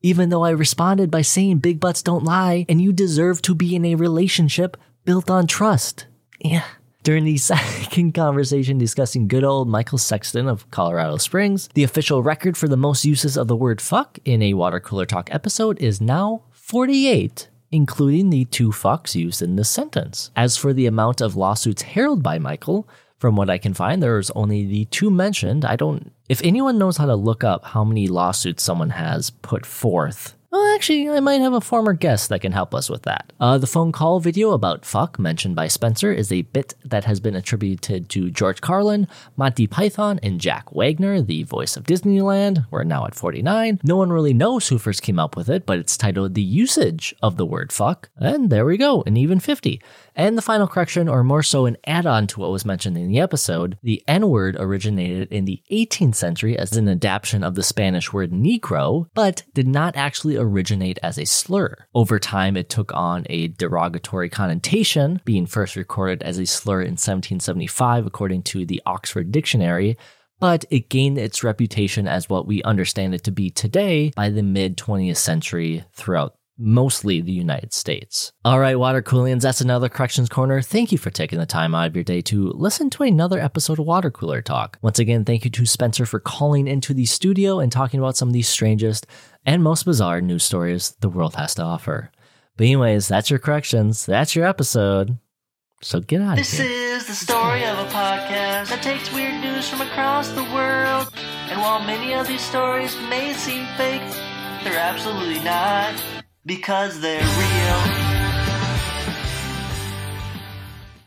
Even though I responded by saying big butts don't lie and you deserve to be in a relationship built on trust. Yeah, during the second conversation discussing good old Michael Sexton of Colorado Springs, the official record for the most uses of the word fuck in a water cooler talk episode is now 48, including the two fucks used in this sentence. As for the amount of lawsuits heralded by Michael, from what I can find, there's only the two mentioned. I don't. If anyone knows how to look up how many lawsuits someone has put forth well, actually, I might have a former guest that can help us with that. Uh, the phone call video about fuck mentioned by Spencer is a bit that has been attributed to George Carlin, Monty Python, and Jack Wagner, the voice of Disneyland. We're now at 49. No one really knows who first came up with it, but it's titled The Usage of the Word Fuck. And there we go, an even 50. And the final correction, or more so an add on to what was mentioned in the episode, the N word originated in the 18th century as an adaptation of the Spanish word negro, but did not actually originate as a slur. Over time, it took on a derogatory connotation, being first recorded as a slur in 1775, according to the Oxford Dictionary but it gained its reputation as what we understand it to be today by the mid 20th century throughout mostly the United States. All right, Water Coolians, that's another Corrections Corner. Thank you for taking the time out of your day to listen to another episode of Water Cooler Talk. Once again, thank you to Spencer for calling into the studio and talking about some of the strangest and most bizarre news stories the world has to offer. But, anyways, that's your corrections. That's your episode. So get out of here. This is the story of a podcast that takes weird news from across the world. And while many of these stories may seem fake, they're absolutely not because they're real.